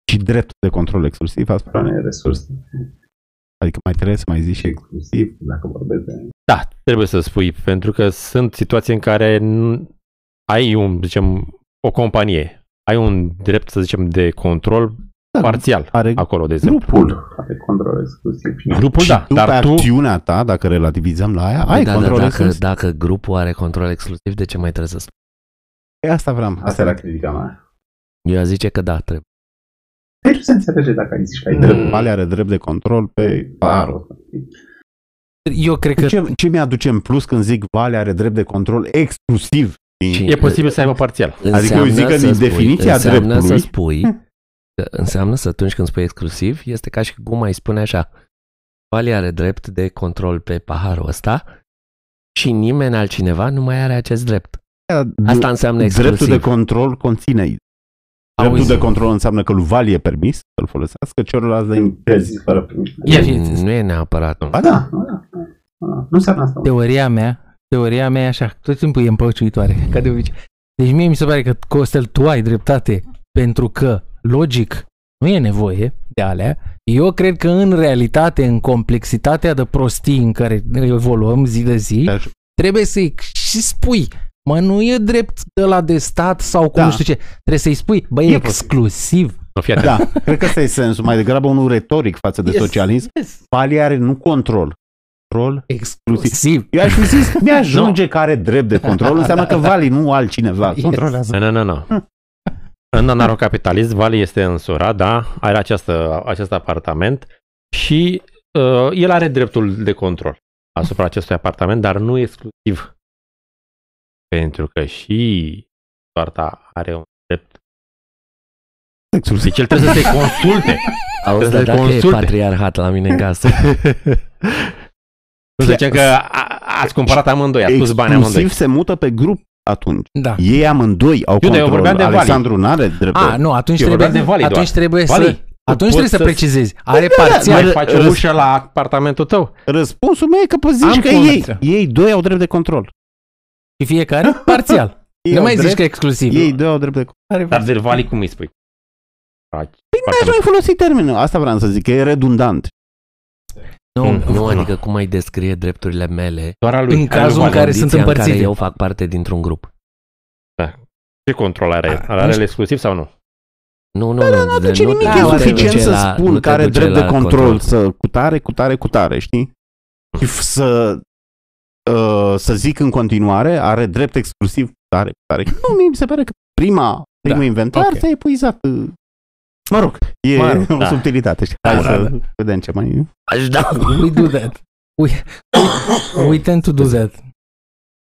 și dreptul de control exclusiv asupra unei resurse. Adică mai trebuie să mai zici și Inclusiv, dacă vorbesc de Da, trebuie să spui, pentru că sunt situații în care nu- ai un, zicem, o companie, ai un drept, să zicem, de control Da, parțial are acolo, de exemplu. grupul are control exclusiv. Grupul, și da, tu dar pe tu, acțiunea ta, dacă relativizăm la aia, ai da, da, control dacă, exclusiv. dacă grupul are control exclusiv, de ce mai trebuie să spui? E Asta vreau. Asta era critica mea. Eu aș zice că da, trebuie. Deci nu se înțelege dacă ai zis că ai Mm. drept. Vale are drept de control pe Paharul. Eu cred că Ce, ce mi-aduce în plus când zic Vale are drept de control exclusiv? Și- e posibil să aibă parțial. Adică eu Înseamnă zic că să din spui- definiția înseamnă să dreptului- spui că înseamnă să atunci când spui exclusiv, este ca și cum ai spune așa. Vali are drept de control pe paharul ăsta și nimeni altcineva nu mai are acest drept. Asta înseamnă exclusiv. Dreptul de control conține Dreptul Auzi. de control înseamnă că lui Vali e permis să-l folosească, celălalt de Interzic fără permis. Ia fi- Nu e neapărat. Nu. Ba da, ba da. ba da. Nu înseamnă asta. teoria mea, teoria mea e așa, tot timpul e împăciuitoare, ca de obicei. Deci mie mi se pare că, Costel, tu ai dreptate, pentru că, logic, nu e nevoie de alea. Eu cred că în realitate, în complexitatea de prostii în care ne evoluăm zi de zi, Deci, trebuie să-i și spui, mă, nu e drept de la de stat sau cum Da. nu știu ce. Trebuie să-i spui, bă, E e exclusiv. Nu fii atent. Da, cred că ăsta e sensul. Mai degrabă unul retoric față de Yes, socialism. yes. Vali are nu control. Control. Exclusiv. Eu aș fi zis, mi-ajunge că are drept de control, înseamnă că Vali, nu altcineva, Yes. controlează. Nu, nu, nu, nu. În anarhocapitalist, Vali este însurat, da, are această, acest apartament și uh, el are dreptul de control asupra acestui apartament, dar nu exclusiv. Pentru că și soarta are un drept. Exclusiv. Deci el trebuie să se consulte. Auzi, Trebuie dar să dacă e consulte. patriarhat la mine în casă. Nu să zicem că a, ați cumpărat amândoi, ați pus bani amândoi. Exclusiv se mută pe grup atunci. Da. Ei amândoi au Eu, dar eu control. vorbeam de Vali. Alexandru n-are drept. A, nu, atunci Eu trebuie, vorbeam de Vali atunci doar. trebuie să... Vali, Atunci trebuie să să- precizezi. Are da, parțial. Mai faci o răs- ușă la apartamentul tău? Răspunsul meu e că poți zici Am că ei, convință. ei doi au drept de control. Și fiecare parțial. Ei Nu au mai zici drept, că exclusiv. Ei doi au drept de control. Are Dar de vali cum îi spui? Păi n-aș mai folosi termenul. Asta vreau să zic, că e redundant. Nu, Mm. Nu, adică cum ai descrie drepturile mele Doar a lui. În a lui cazul în Vali. care sunt condiția în care împărțite. eu fac parte dintr-un grup. Ce control are? A, Are nu el exclusiv sau nu? Nu, nu, Da, nu. da, nu de- aduce nu nimic, te e nu te suficient duce să la- spun nu că te are duce drept de la control, să cu tare, cu tare, cu tare, știi? Și f- să uh, să zic în continuare, are drept exclusiv cu tare, cu tare. Nu, mie mi se pare că prima, primul Da, inventar ok. s-a epuizat. uh, Mă rog, e Mă rog, o da. subtilitate. Știi? Da, Hai da, să vedem ce mai... Aș da, We do that. We, we tend to do that.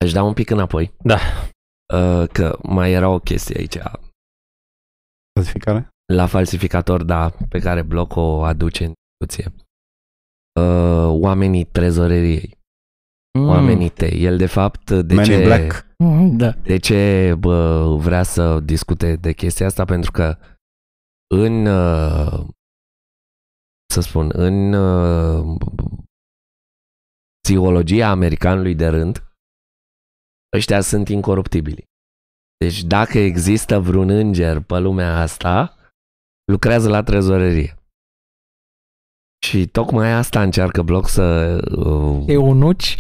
aș da un pic înapoi. Da. Uh, că mai era o chestie aici. Clasificare? La falsificator, da, pe care Bloc o aduce în discuție. Uh, oamenii trezoreriei. Mm. Oamenii tăi. El, de fapt, de Men in ce... Black. Mm, Da. De ce bă, vrea să discute de chestia asta? Pentru că în, uh, să spun, în uh, psihologia americanului de rând, ăștia sunt incoruptibili. Deci dacă există vreun înger pe lumea asta, lucrează la trezorerie. Și tocmai asta încearcă Bloc să... Uh, Eunuci.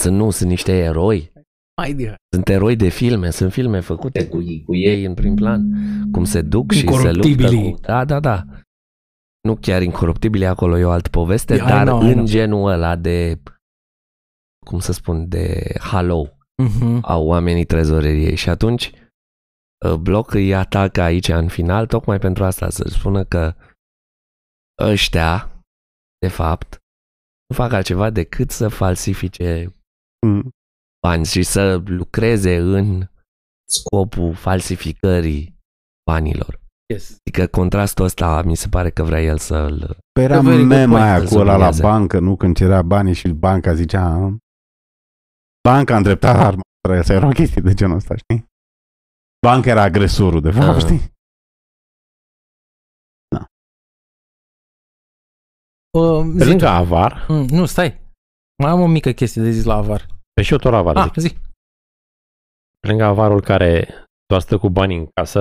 să nu, sunt niște eroi. Mai de Sunt eroi de filme, sunt filme făcute cu, cu ei în prim plan, cum se duc și se luptă Incoruptibilii. cu... Da, da, da. Nu chiar incoruptibili, acolo e o altă poveste, I dar know, I în know. genul ăla de, cum să spun, de halo Mhm. a oamenii trezoreriei. Și atunci uh, Bloc îi atacă aici în final, tocmai pentru asta, să spună că ăștia, de fapt, nu fac altceva decât să falsifice Mm. bani și să lucreze în scopul falsificării banilor. Yes. Adică contrastul ăsta mi se pare că vrea el să-l... Păi era very good mema point. aia Îl cu ăla la subliniază. bancă, nu? Când cerea banii și banca zicea "Ah, banca a îndreptat arma. Să era o chestie de genul ăsta, știi? Banca era agresorul, de fapt, Ah. știi? Uh, Pe zi lângă tu. avar, Mm, nu, stai. Mai am o mică chestie de zis la avar. pe și eu tot la avar Ah, zic. zi. Pe lângă avarul care doar stă cu banii în casă,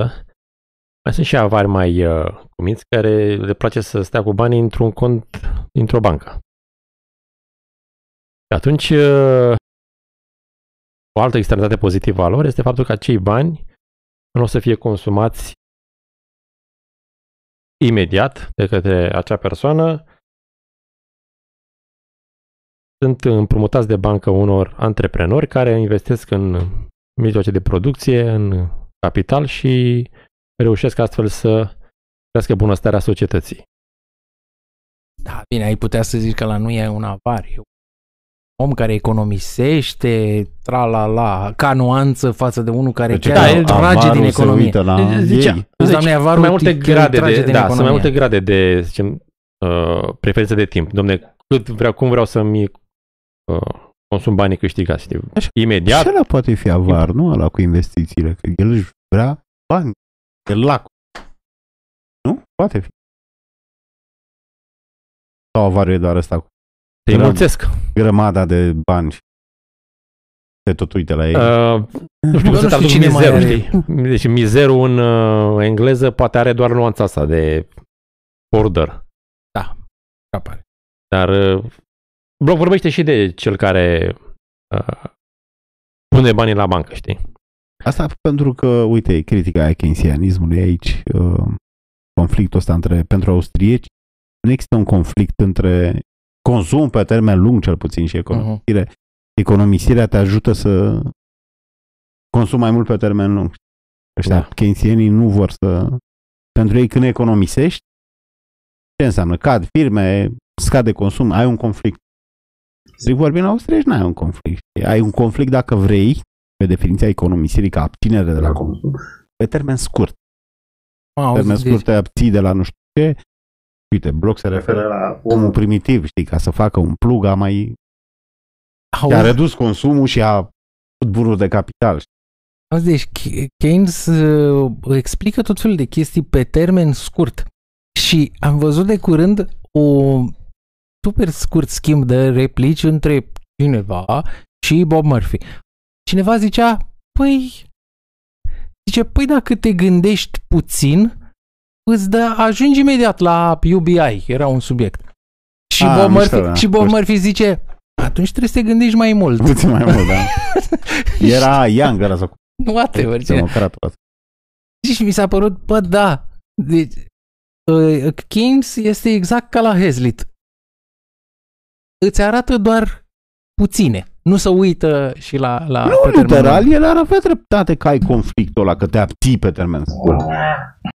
mai sunt și avari mai uh, cuminți care le place să stea cu banii într-un cont dintr-o bancă. Și atunci, uh, o altă externalitate pozitivă a lor este faptul că acei bani nu o să fie consumați imediat de către acea persoană, sunt împrumutați de bancă unor antreprenori care investesc în mijloace de producție, în capital și reușesc astfel să crească bunăstarea societății. Da, bine, ai putea să zici că la nu e un avar. E un om care economisește, tra-la-la, ca nuanță față de unul care Deci, chiar da, îl trage avarul din se economie. uită la Zicea, ei. Deci, doamne, avarul sunt mai multe te- te grade trage de, din da, sunt mai economie. multe grade de, să zicem, uh, preferințe de timp. Domne, cât vreau, cum vreau să-mi uh, consum banii câștigați, știi? Așa. Imediat, Și ăla poate fi avar, nu ăla cu investițiile, că el își vrea bani. El lac. Nu? Poate fi. Sau avarul e doar ăsta cu te înmulțesc. grămada de bani și te tot uite la ei. Uh, nu știu cum Nu să știu traduc cine mai mizerul, are. știi? Deci mizerul în uh, engleză poate are doar nuanța asta de order. Apare. Dar uh, Bloc vorbește și de cel care uh, pune banii la bancă, știi? Asta pentru că, uite, critica aia keynesianismului aici, uh, conflictul ăsta între, pentru austrieci, nu există un conflict între consum pe termen lung, cel puțin, și economisire. Mhm. Economisirea te ajută să consumi mai mult pe termen lung. Ăștia, Da. keynesienii nu vor să... Pentru ei, când economisești, ce înseamnă? Cad firme, scade consum, ai un conflict. Strict vorbind, la austrieci n-ai un conflict. Ai un conflict dacă vrei, pe definiția economisirii, ca abținere de la la consum, consum. pe termen scurt. Am termen auzit, scurt te abții de la nu știu ce. Uite, bloc se referă la omul primitiv, știi, ca să facă un plug, a mai... auzi, a redus consumul și a făcut bunuri de capital. știi? Auzi, Deci Ke- Keynes uh, explică tot felul de chestii pe termen scurt. Și am văzut de curând o super scurt schimb de replici între cineva și Bob Murphy. Cineva zicea, păi, zice, păi dacă te gândești puțin, îți dă, ajungi imediat la UBI, era un subiect. Și, Ah, Bob, mișto, Murphy, da. și Bob Mișto. Murphy zice, atunci trebuie să te gândești mai mult. Puțin mai mult, da. Era Young, era sau Whatever, ce. democratul ăsta. Și mi s-a părut, bă, da. Deci, uh, Keynes este exact ca la Hazlitt. Îți arată doar puține. Nu să uită și la, la Nu, pe termen literal, lung. el ar avea dreptate că ai conflictul ăla, că te abții pe termen scurt.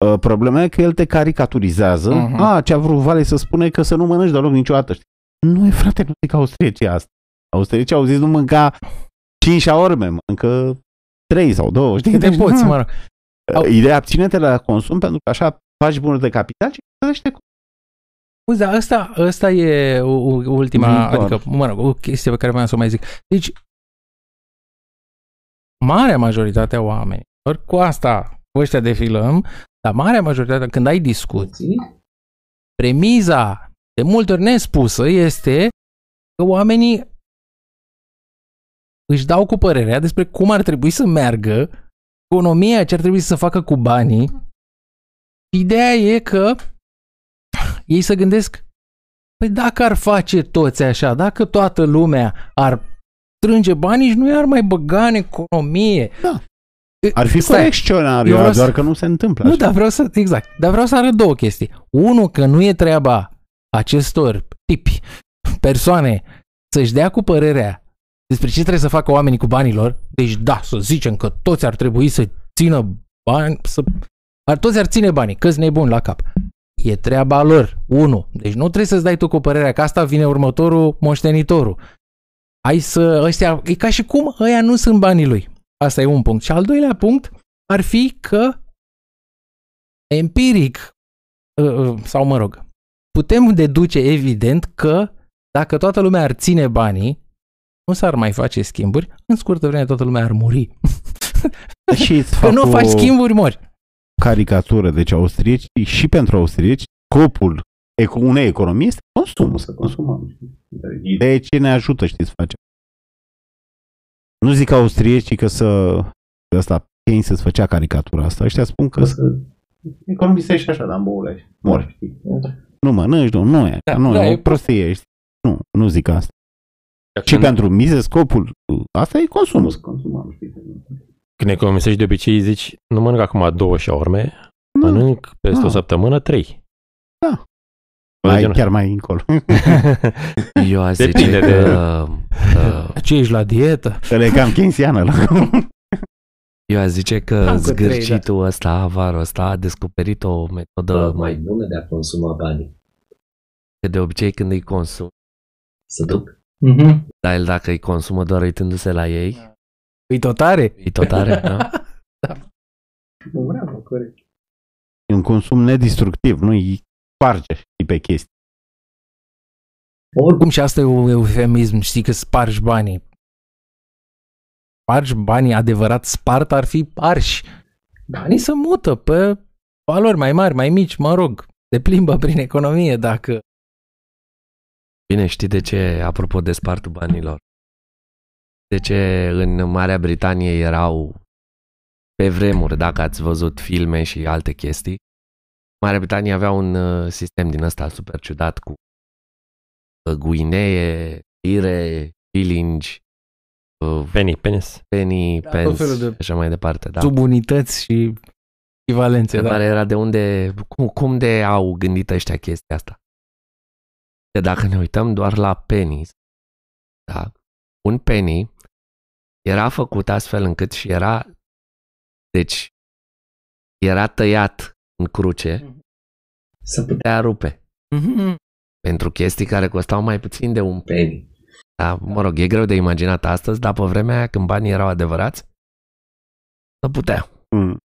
Uh, problema e că el te caricaturizează. Mhm. A, ce a vrut Vale să spune că să nu mănânci deloc niciodată. știi? Nu e, frate, nu zic austriecii asta. Austriecii au zis nu mânca 5 șaorme, mănâncă 3 sau 2. Știi? Câte Deci, poți, nu. mă rog. Uh, Ideea abține-te la consum pentru că așa faci bunuri de capital și crește Uzi, dar asta, asta e u- u- ultima, Viitor. adică, mă rog, o chestie pe care vreau să o mai zic. Deci, marea majoritate a oamenilor, cu asta, cu ăștia defilăm, dar marea majoritate, când ai discuții, premiza de multe ori nespusă este că oamenii își dau cu părerea despre cum ar trebui să meargă economia, ce ar trebui să facă cu banii. Ideea e că ei se gândesc, păi dacă ar face toți așa, dacă toată lumea ar strânge banii și nu i-ar mai băga în economie. Da. E, Ar fi stai, corect scenariul Eu ăla, vreau să- doar că nu se întâmplă Nu, așa. dar vreau să, exact, dar vreau să arăt două chestii. Unu, că nu e treaba acestor tipi, persoane, să-și dea cu părerea despre ce trebuie să facă oamenii cu banilor. Deci da, să zicem că toți ar trebui să țină bani, să... Ar, toți ar ține banii, că nebuni la cap. E treaba lor, unu. Deci nu trebuie să-ți dai tu cu părerea că asta vine următorul moștenitorul. Ai să, ăstea, e ca și cum ăia nu sunt banii lui. Asta e un punct. Și al doilea punct ar fi că empiric, uh, uh, sau mă rog, putem deduce evident că dacă toată lumea ar ține banii, nu s-ar mai face schimburi, în scurtă vreme toată lumea ar muri. Și îți Că fac nu o faci schimburi, mori. Caricatură. Deci austrieci și pentru austrieci scopul eco- unei economii este consumul. Să consumăm. știi? Ideea e ce ne ajută, știți, să facem. Nu zic austriecii că să că asta Keynes să-ți făcea caricatura asta. Ăștia spun că Că să economisești așa, dar în boule. Mori, știi? nu mănânci, nu, nu e. Da, nu, da, e e o prostie, știi? Nu, nu zic asta. Și Când- pentru mize scopul asta e consumul. Nu să consumăm, știi? Când economisești de obicei zici, nu mănânc acum două șaorme, Nu, mănânc peste Nu. o săptămână trei. Da. Bă, mai, genul chiar mai încolo. Eu aș zice Depinde de- că... Uh, Ce ești la dietă? Ăla e cam keynesiană la eu aș zice că Am că trei, zgârcitul ăsta, varul ăsta, a descoperit o metodă mai bună de a consuma banii. Că de obicei când îi consum, să duc. Mhm. Dar el dacă îi consumă doar uitându-se la ei, E tot tare? e tot are, da? Bravo, corect. E un consum nedistructiv, nu îi sparge știi, pe chestii. Oricum și asta e un eufemism, știi că spargi banii. Spargi banii, adevărat spart ar fi arși. Banii se mută pe valori mai mari, mai mici, mă rog. Se plimbă prin economie dacă... Bine, știi de ce, apropo de spartul banilor? De ce în Marea Britanie erau pe vremuri, dacă ați văzut filme și alte chestii, Marea Britanie avea un uh, sistem din ăsta super ciudat cu uh, guinee, lire, shillingi, uh, Penny, penis. penny, Da, pence tot felul de și așa mai departe. Da. subunități și echivalențe. Da. Întrebarea era de unde, cum, cum de au gândit ăștia chestia asta? Că dacă ne uităm doar la pennies, da, un penny era făcut astfel încât și era, deci, era tăiat în cruce, să putea rupe. Mhm. Pentru chestii care costau mai puțin de un penny. Da, mă rog, e greu de imaginat astăzi, dar pe vremea aia când banii erau adevărați, să putea. Mm.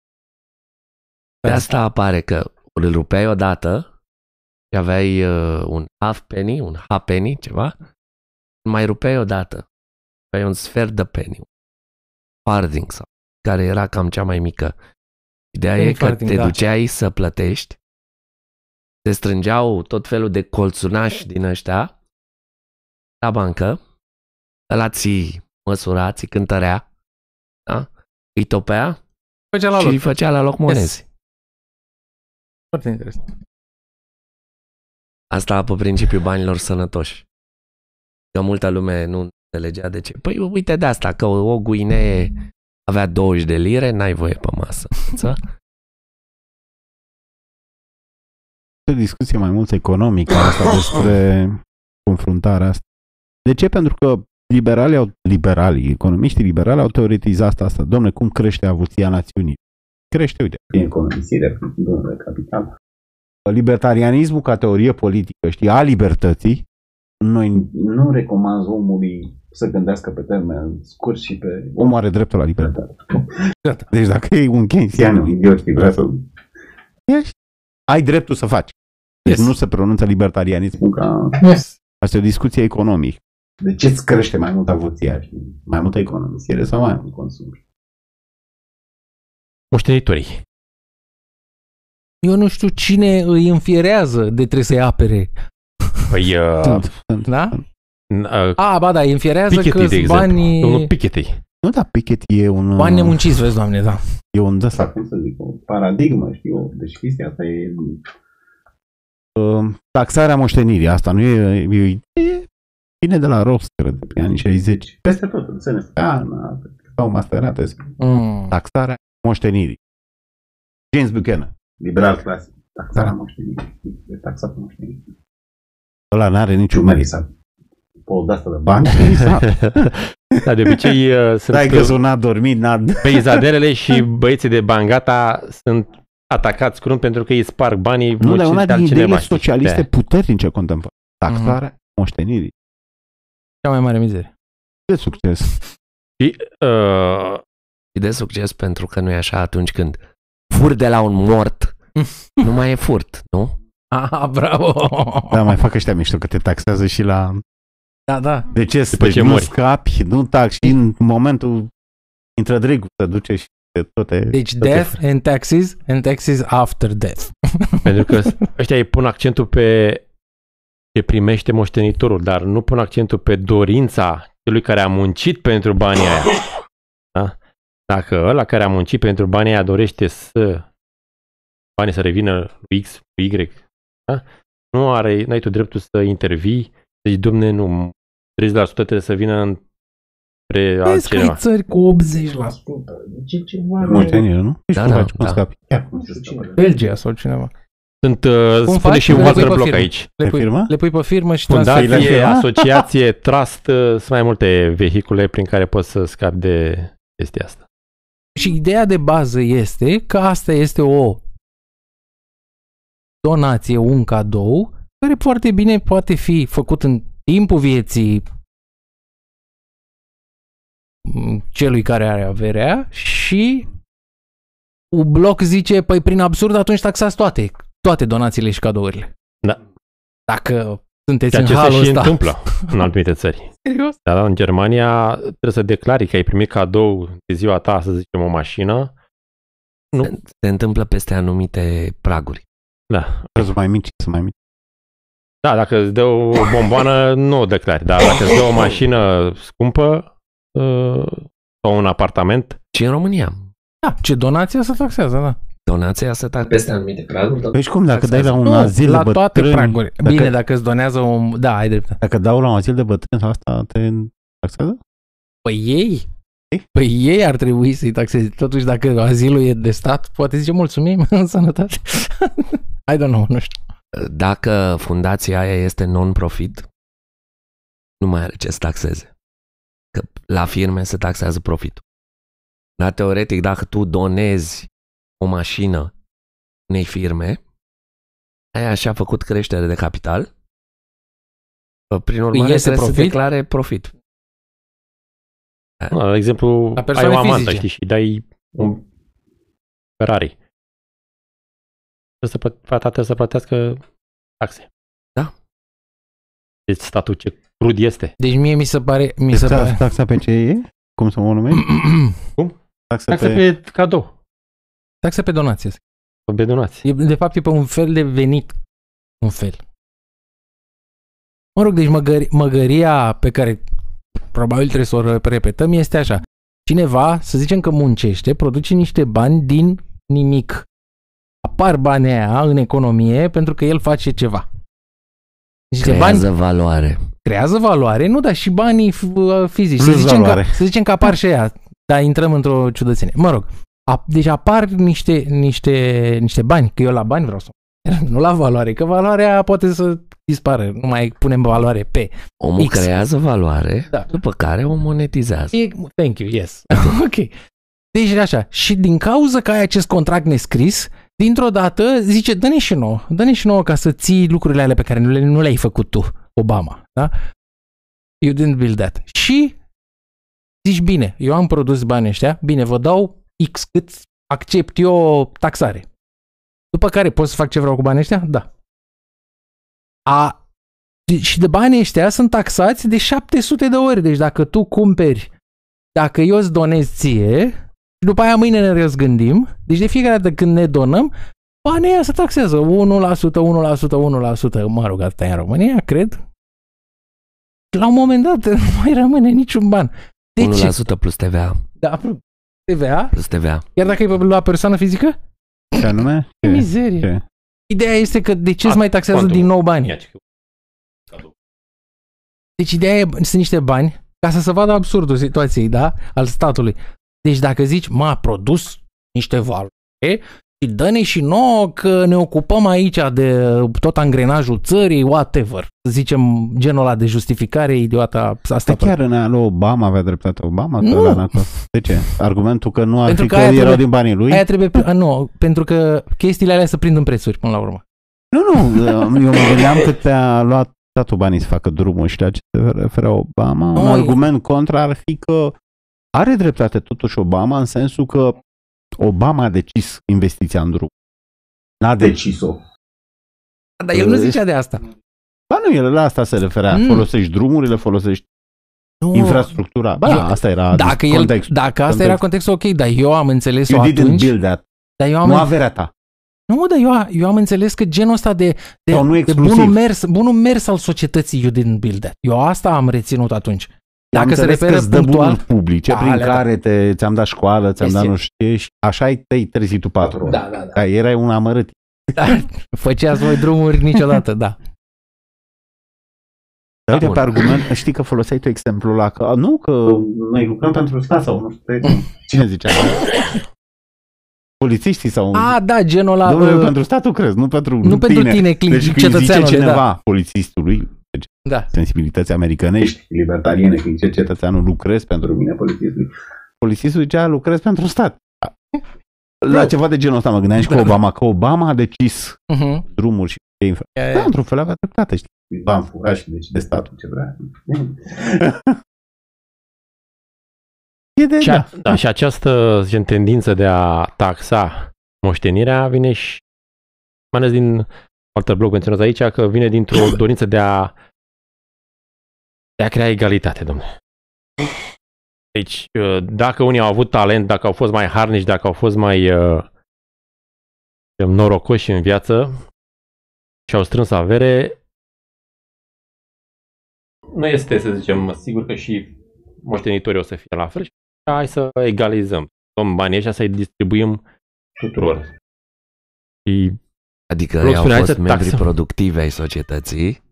De asta apare că îl rupeai odată și aveai uh, un half penny, un half penny, ceva, îl mai rupeai odată. Aveai un sfert de penny, un farthing sau care era cam cea mai mică. Ideea e că Infarcting, te da. duceai să plătești, te strângeau tot felul de colțunași din ăștia la bancă, ăla ți măsura, ți cântărea, da? îi topea Făcea la și loc. îi făcea la loc monezi. Foarte interesant. Asta pe principiul banilor sănătoși. Că multă lume nu înțelegea de ce. Păi uite de asta, că o, o guinee avea 20 de lire, n-ai voie pe masă. Ță? o discuție mai mult economică asta despre confruntarea asta. De ce? Pentru că liberalii, au, liberalii, economiștii liberali au teoretizat asta. Domne, cum crește avuția națiunii? Crește, uite, Prin economisire, prin bunul de capital. libertarianismul ca teorie politică, știi, a libertății, noi, Nu recomand omului să gândească pe termen scurt și pe omul are dreptul la libertate. Gata. Deci dacă e un keynesian, Ianu, idiot, și vrea să ești, ai dreptul să faci. Deci Yes. nu se pronunță libertarianism. spun ca Yes. Asta e o discuție economică. de ce îți crește mai mult avuția? știi? Mai multă economisire sau mai mult consum? Moștenitorii. Eu nu știu cine îi înfierează de trebuie să-i apere. Păi, uh, Sunt, sunt. Da? Uh, A, ba da, îi înfierează Piketty, că de exemplu. banii, Domnul Piketty. Nu, da, Piketty e un... bani nemunciți, vezi, doamne, da. E un dăs Sau cum să zic, o paradigmă, știu? Deci chestia asta e uh, taxarea moștenirii. Asta nu e, e, o idee vine de la Ross, cred, pe anii 60. peste tot, în SNFA, sau masterate, Mm. Taxarea moștenirii. James Buchanan. liberal clasic, taxarea moștenirii, de taxat moștenirii. Ăla n-are niciun Ciumerii merit. Sau pe de asta de bani. da, de obicei uh, sunt Dai că n-a dormit, n-a... peizaderele și băieții de bangata sunt atacați crunt pentru că îi sparg banii Nu, dar munciți una de din altcineva, ideile știi? socialiste De- puternice contemporane. Taxarea moștenirii. Cea mai mare mizerie. De succes. Și, uh, Și de succes pentru că nu e așa atunci când fur de la un mort, nu mai e furt, nu? Ah, bravo! Da, mai fac ăștia mișto că te taxează și la Da, da. deces. După Deci ce nu mori. scapi, nu tax și în momentul intră dregul, se duce și te toate... Deci toate- death and taxes and taxes after death. pentru că ăștia îi pun accentul pe ce primește moștenitorul, dar nu pun accentul pe dorința celui care a muncit pentru banii aia. Da? Dacă ăla care a muncit pentru banii aia dorește să banii să revină lui X, lui Y, da? nu are, n-ai tu dreptul să intervii, să zici, domne, nu, 30% trebuie să vină înspre Vezi că ai altcineva. țări cu 80%. Ce ceva Moștenire, nu? Deci Da, cum da, faci, cum da. scapi? Chiar cum se scapă. Belgia sau cineva. Sunt, uh, spune faci? și un Le pui Walter pe Block firmă. aici. Le Pe pui, firmă? le pui pe firmă și transferi. Fundație, firmă? asociație, trust, uh, sunt mai multe vehicule prin care poți să scapi de chestia asta. Și ideea de bază este că asta este o donație, un cadou, care foarte bine poate fi făcut în timpul vieții m, celui care are averea și un bloc zice, păi prin absurd atunci taxați toate, toate donațiile și cadourile. Da. Dacă sunteți Ceea în ce se halul și ăsta. întâmplă în anumite țări. Serios? Dar da, în Germania trebuie să declari că ai primit cadou de ziua ta, să zicem, o mașină. Nu. Se, se întâmplă peste anumite praguri. Da. Sunt mai mici, sunt mai mici. Da, dacă îți dă o bomboană, nu o declari. Dar dacă îți dă o mașină scumpă uh, sau un apartament, Și în România, Da, ce donația se taxează, da. donația se tax peste anumite praguri. tot Deci cum, dacă dai la un nu, azil la de toate bătrâni, praguri. dacă- Bine, dacă îți donează un... Da, ai dreptate. dacă dau la un azil de bătrâni, asta te taxează? Păi ei? Ei? Păi ei ar trebui să-i taxeze. Totuși, dacă azilul e de stat, poate zice mulțumim, în sănătate. I don't know, nu știu. Dacă fundația aia este non-profit, nu mai are ce să taxeze. Că la firme se taxează profitul. Dar teoretic, dacă tu donezi o mașină unei firme, aia și-a făcut creștere de capital, prin urmare iese trebuie profit? să declare profit. de exemplu, La ai persoane o amantă, fizice. știi, și dai un Ferrari. Trebuie să, plă- fata trebuie să plătească taxe. Da. Deci statul ce crud este. Deci mie mi se pare... Mi se Taxa, pare... taxa pe ce e? Cum să o numești? Taxe Taxe pe... pe cadou, Taxe pe donație. pe donații. E, de fapt e pe un fel de venit. Un fel. Mă rog, deci măgări, măgăria pe care probabil trebuie să o repetăm este așa. Cineva, să zicem că muncește, produce niște bani din nimic. Apar banii aia în economie pentru că el face ceva. Deci niște bani Creează valoare. creează valoare, nu, dar și banii f- uh, fizici. Să Plus zicem, că, valoare. să zicem că apar și aia, dar intrăm într-o ciudățenie. Mă rog, a, deci apar niște, niște, niște bani, că eu la bani vreau să nu la valoare, că valoarea poate să dispară, nu mai punem valoare pe. Omul X. creează valoare, Da. după care o monetizează. E, thank you, yes. ok. Deci așa, și din cauza că ai acest contract nescris, dintr-o dată zice, dă-ne și nouă, dă-ne și nouă ca să ții lucrurile alea pe care nu, le, nu le-ai făcut tu, Obama, da? You didn't build that. Și zici, bine, eu am produs banii ăștia, bine, vă dau X cât accept eu taxare. După care pot să fac ce vreau cu banii ăștia? Da. A, și de banii ăștia sunt taxați de 700 de ori. Deci dacă tu cumperi, dacă eu îți donez ție, și după aia mâine ne răzgândim, deci de fiecare dată când ne donăm, banii ăia se taxează 1%, 1%, 1%, mă rog, asta e în România, cred. La un moment dat nu mai rămâne niciun ban. De ce? 1% plus TVA. Da, TVA, Plus TVA. chiar dacă e la persoană fizică? Ce anume? Ce Ce? mizerie. Ce? Ideea este că de ce îți A, mai taxează quantum. din nou banii? Ia ce- Deci ideea e, sunt niște bani ca să se vadă absurdul situației, da? Al statului. Deci dacă zici, m-a produs niște valori și dă-ne și nouă că ne ocupăm aici de tot angrenajul țării, whatever. Să zicem genul ăla de justificare idiotă a Asta statului. chiar în aia lui Obama avea dreptate Obama? Că Nu. ăla n-a fost. De ce? Argumentul că nu ar Pentru fi că că, aia erau trebuie- din banii lui? Aia trebuie, a, nu, pentru că chestiile alea se prind în prețuri până la urmă. Nu, nu, eu mă gândeam că te-a luat statul banii să facă drumul și la ce se referă Obama. Nu, Un e- argument contra ar fi că are dreptate totuși Obama în sensul că Obama a decis investiția în drum. N-a decis-o. Dar el nu zicea de asta. Ba nu, el la asta se referea. Mm. Folosești drumurile, folosești Nu, infrastructura. Ba, Eu- asta era dacă, el, contextul. dacă asta Context. era contextul, ok, dar eu am înțeles-o You didn't atunci. build that. Dar eu am Nu averea ta. Nu, dar eu, eu am înțeles că genul ăsta de, de, Sau nu de exclusiv. bunul, mers, bunul mers al societății you didn't build that. Eu asta am reținut atunci. Am Dacă se înțeles referă că îți dă punctual, bunuri publice Da, prin alea da. care te, ți-am dat școală, ți-am dat Este. nu știu ce și așa ai te-ai trezit tu patru. Da, da, da. Ca erai un amărât. da, făceați voi drumuri niciodată, da. Dar uite, Bun. pe argument, știi că foloseai tu exemplul ăla, că nu, că noi lucrăm pentru stat sau nu știu, cine zicea? Polițiștii sau... A, da, genul ăla, Domnule, uh, pentru statul crezi, nu pentru nu pentru tine, clin, Deci când cetățeanul, zice cineva da. polițistului, deci da. sensibilități americanești, libertariene, când zice cetățeanul lucrez pentru mine, polițistul. Polițistul zicea lucrez pentru stat. La ceva de genul ăsta mă gândeam și cu Da. Obama, că Obama a decis Uh-huh. drumul și infra. Da, într-un fel avea dreptate, știi. V-am furat și deci de statul ce vrea. e de, Și, da. a, da, și această zicem, tendință de a taxa moștenirea vine și, mai ales din altă blog menționat aici, că vine dintr-o dorință de a, de a crea egalitate, domnule. Deci, uh, dacă unii au avut talent, dacă au fost mai harnici, dacă au fost mai uh, zicem, norocoși în viață și au strâns avere, nu este, să zicem, sigur că și moștenitorii o să fie la fel și hai să egalizăm. Luăm banii ăștia să-i distribuim tuturor. Și Adică Blog ei au spunea fost să membri taxăm. productivi ai societății,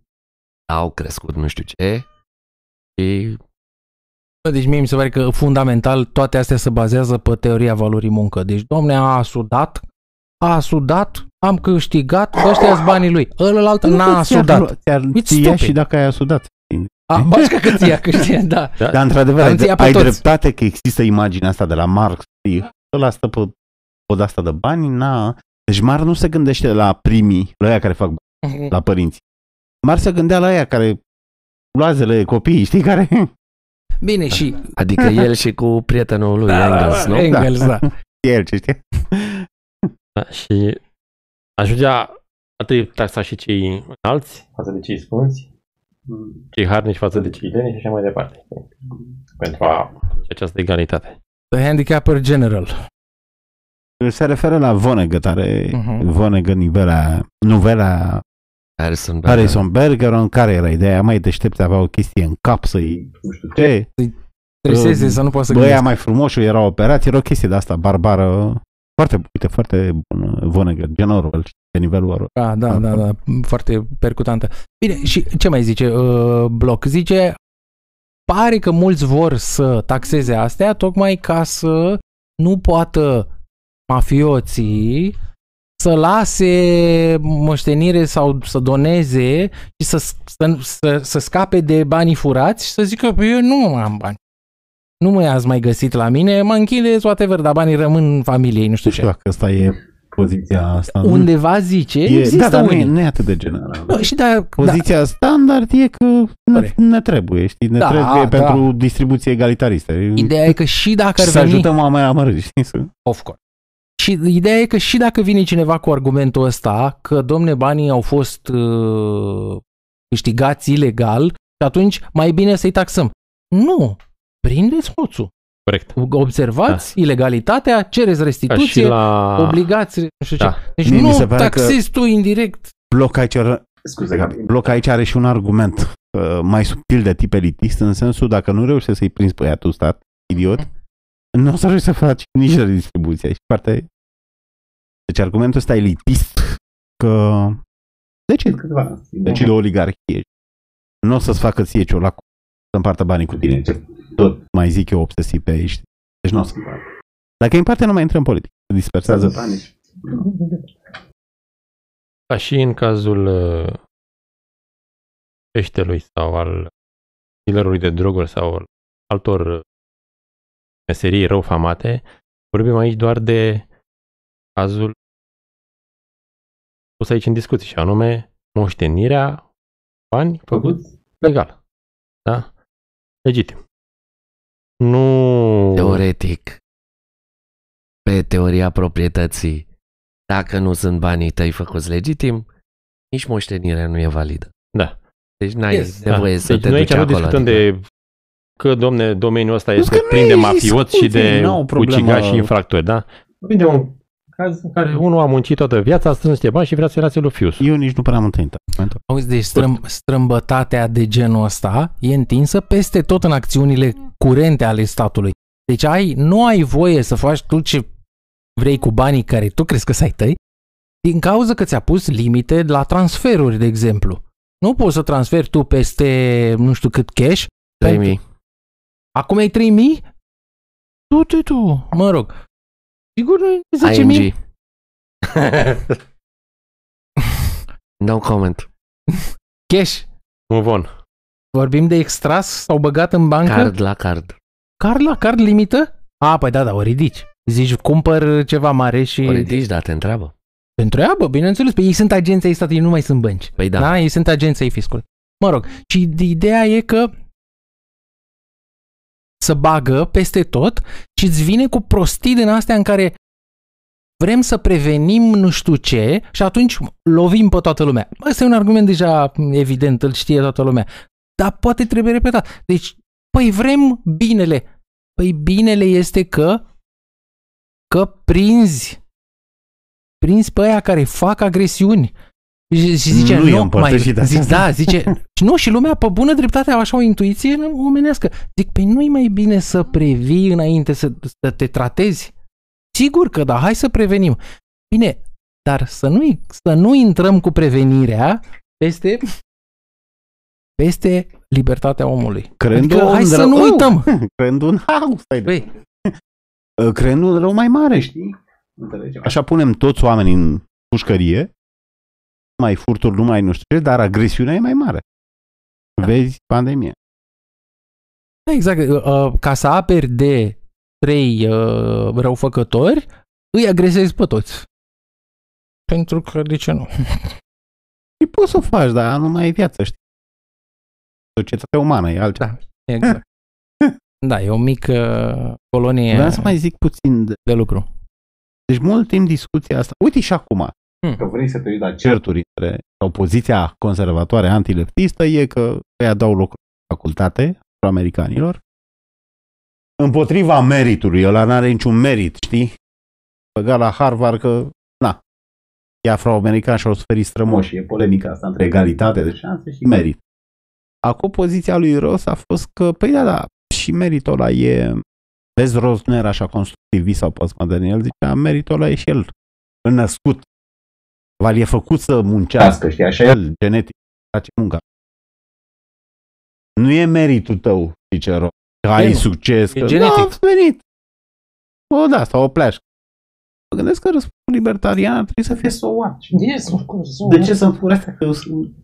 au crescut nu știu ce și Deci mie mi se pare că fundamental toate astea se bazează pe teoria valorii muncă. Deci, domne, a sudat, a sudat, am câștigat, ăștia sunt banii lui. Ălălalt Nu, n-a că ți-ar sudat. lua- Ți-ar It's ți ia stupid. și dacă ai asudat. A, bașca că ți-a câștigat, da. da, Dar într-adevăr, Dar ai, îți ia pe ai toți. dreptate că există imaginea asta de la Marx. știi? Ăla stă pe pod asta de bani, na. Deci Marx nu se gândește la primii, la aia care fac bani, la părinți. Marx se gândea la aia care luazele copiii, știi, care... Bine, și adică el și cu prietenul lui Engels, nu? Engels, da. El, ce știi? da, și ajungea atât taxa și cei înalți față de cei scunzi, cei harnici față de cei leni și așa mai departe. Pentru a face această egalitate. The Handicapper General. Se referă la Vonnegut, are Mhm. Vonnegut nivela, novela Harrison Harrison Berger, în care era ideea, mai deștept avea o chestie în cap să-i, nu știu ce, Treseze Uh, să nu poată să băia gândească. mai frumoși, era operație, era o chestie de asta barbară, foarte, uite, foarte bună, Vonnegut, gen Orwell, de nivelul Orwell. Da, da, da, da, foarte percutantă. Bine, și ce mai zice uh, Bloc? Zice, pare că mulți vor să taxeze astea tocmai ca să nu poată mafioții să lase moștenire sau să doneze și să, să, să, să scape de banii furați și să zică, "Păi eu nu mai am bani. Nu mai ați mai găsit la mine, mă închide, whatever, dar banii rămân familiei, nu știu Nu știu ce. dacă asta e poziția asta. Undeva zice, e, există da, dar nu e, unii. nu e atât de general. Nu, și da, da, Poziția standard e că ne, Corect. ne trebuie, știi? Ne Da, trebuie da. pentru distribuție egalitaristă. Ideea e că și dacă ar să veni... ajutăm oameni amărâți, știi? Să... Of course. Și ideea e că și dacă vine cineva cu argumentul ăsta, că domne banii au fost uh, câștigați ilegal, și atunci mai bine să-i taxăm. Nu! Prindeți hoțul. Corect. Observați da. ilegalitatea, cereți Ca și restituție, la... obligați, nu știu Da. ce. Deci Mie mi nu se pare că- taxezi tu indirect. Bloc aici, are, scuze, Gabi, bloc aici are și un argument uh, mai subtil de tip elitist, în sensul dacă nu reușești să-i prinzi pe ea tu, stat, idiot, nu o să reușești să faci nici redistribuția. Și parte... Deci argumentul ăsta elitist că decid câteva, decide o oligarhie. Nu o să-ți facă ție ciolacul să împartă banii cu tine. Tot mai zic eu obsesiv pe aici. Deci nu o să Dacă îi împarte, nu mai intră în politică. Dispersează banii. Ca și în cazul uh, peștelui sau al dealerului de droguri sau al altor uh, meserii rău famate, vorbim aici doar de cazul pus aici în discuție, și anume moștenirea bani făcuți legal. Da? Legitim. Nu... Teoretic, pe teoria proprietății, dacă nu sunt banii tăi făcuți legitim, nici moștenirea nu e validă. Da. Deci n-ai Yes. nevoie da. să deci te noi aici duci nu acolo. discutăm adică- de că, domne, domeniul ăsta Nu, este că nu plin de e mafioți și discuție, de n-au o problemă. ucigași și infractori, da? Vorbim de un caz în care unul a muncit toată viața, a strâns niște bani și vrea să-i lase lui fius. Eu nici nu prea am întâlnit argumentul. Auzi, deci strâm, strâmbătatea de genul ăsta e întinsă peste tot în acțiunile curente ale statului. Deci ai, nu ai voie să faci tu ce vrei cu banii care tu crezi că să ai tăi, din cauza că ți-a pus limite la transferuri, de exemplu. Nu poți să transferi tu peste nu știu cât cash. 3000. Acum ai 3000? Du-te tu, mă rog. Sigur nu e 10.000? ING. no comment. Cash. Move on. Vorbim de extras sau băgat în bancă? Card la card. Card la card limită? A, păi da, da, o ridici. Zici, cumpăr ceva mare și... O ridici, da, te întreabă. Te întreabă, bineînțeles. Pe ei sunt agenții ai statului, nu mai sunt bănci. Păi da. Da, ei sunt agenții ai fiscului. Mă rog, și ideea e că să bagă peste tot și îți vine cu prostii din astea în care vrem să prevenim nu știu ce și atunci lovim pe toată lumea. Ăsta e un argument deja evident, îl știe toată lumea. Dar poate trebuie repetat. Deci, păi vrem binele. Păi binele este că că prinzi prinzi pe aia care fac agresiuni. Și, și zice, Nu nu, e mai, împărtășit zic, asta. da, zice, și nu, și lumea pe bună dreptate au așa o intuiție omenească. Zic, pe nu-i mai bine să previi înainte să, să te tratezi? Sigur că da, hai să prevenim. Bine, dar să nu, să nu intrăm cu prevenirea peste peste libertatea omului. Creând Adică, un hai să rău- nu Oh! uităm. Creând un haos, stai de- Băi, Uh, creând un rău mai mare, știi? Așa punem toți oamenii în pușcărie, nu mai furturi, nu mai nu știu ce, dar agresiunea e mai mare. Vezi pandemia. Da, exact. Uh, Ca să aperi de trei uh, răufăcători, îi agresezi pe toți. Pentru că, de ce nu? Și poți să o faci, dar nu mai e viață, știi? Societatea umană e altceva. Da, exact. Da, e o mică colonie Vreau să mai zic puțin de... de lucru. Deci mult timp discuția asta. Uite și acum. Hmm. Că vrei să te uiți la certuri între sau poziția conservatoare antileftistă e că ea dau locuri în facultate americanilor împotriva meritului. Ăla n-are niciun merit, știi? Băga la Harvard că, na, e afroamerican și au suferit strămoși. E polemica asta între egalitate de șanse și merit. Acum poziția lui Ross a fost că, păi da, da, și meritul ăla e, vezi, Ross nu era așa constructivist sau postmodern, el zicea, meritul ăla e și el născut. Val e făcut să muncească, știi, așa el, genetic, face munca. Nu e meritul tău, zice Ross, că ai E nu. succes, E că genetic. da, a venit. O, da, sau o pleașcă. Mă gândesc că răspunsul libertarian ar trebui să fie so what? Yes, of course. so De what? ce să-mi fur astea că eu sunt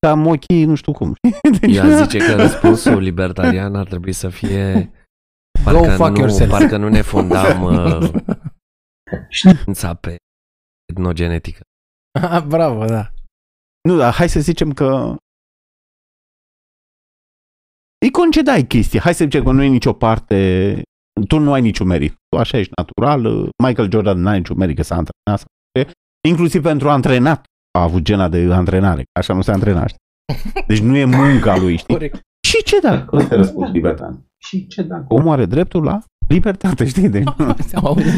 ca am ochii nu știu cum. Deci, Ea zice că răspunsul libertarian ar trebui să fie Go parcă, fuck nu, yourself. parcă nu ne fondam uh, știința pe etnogenetică. Bravo, da. Nu, dar hai să zicem că îi concedai chestii. Hai să zicem că nu e nicio parte, tu nu ai niciun merit. Tu așa ești natural, Michael Jordan n-are niciun merit că s-a antrenat. sau ce. Inclusiv pentru antrenat a avut gena de antrenare. Așa nu se antrena, știi? Deci nu e munca lui, știi? Corect. Și ce dacă? Ăsta e răspuns libertan. Și ce dacă? Omul are dreptul la libertate, știi? Deci, Am auzit.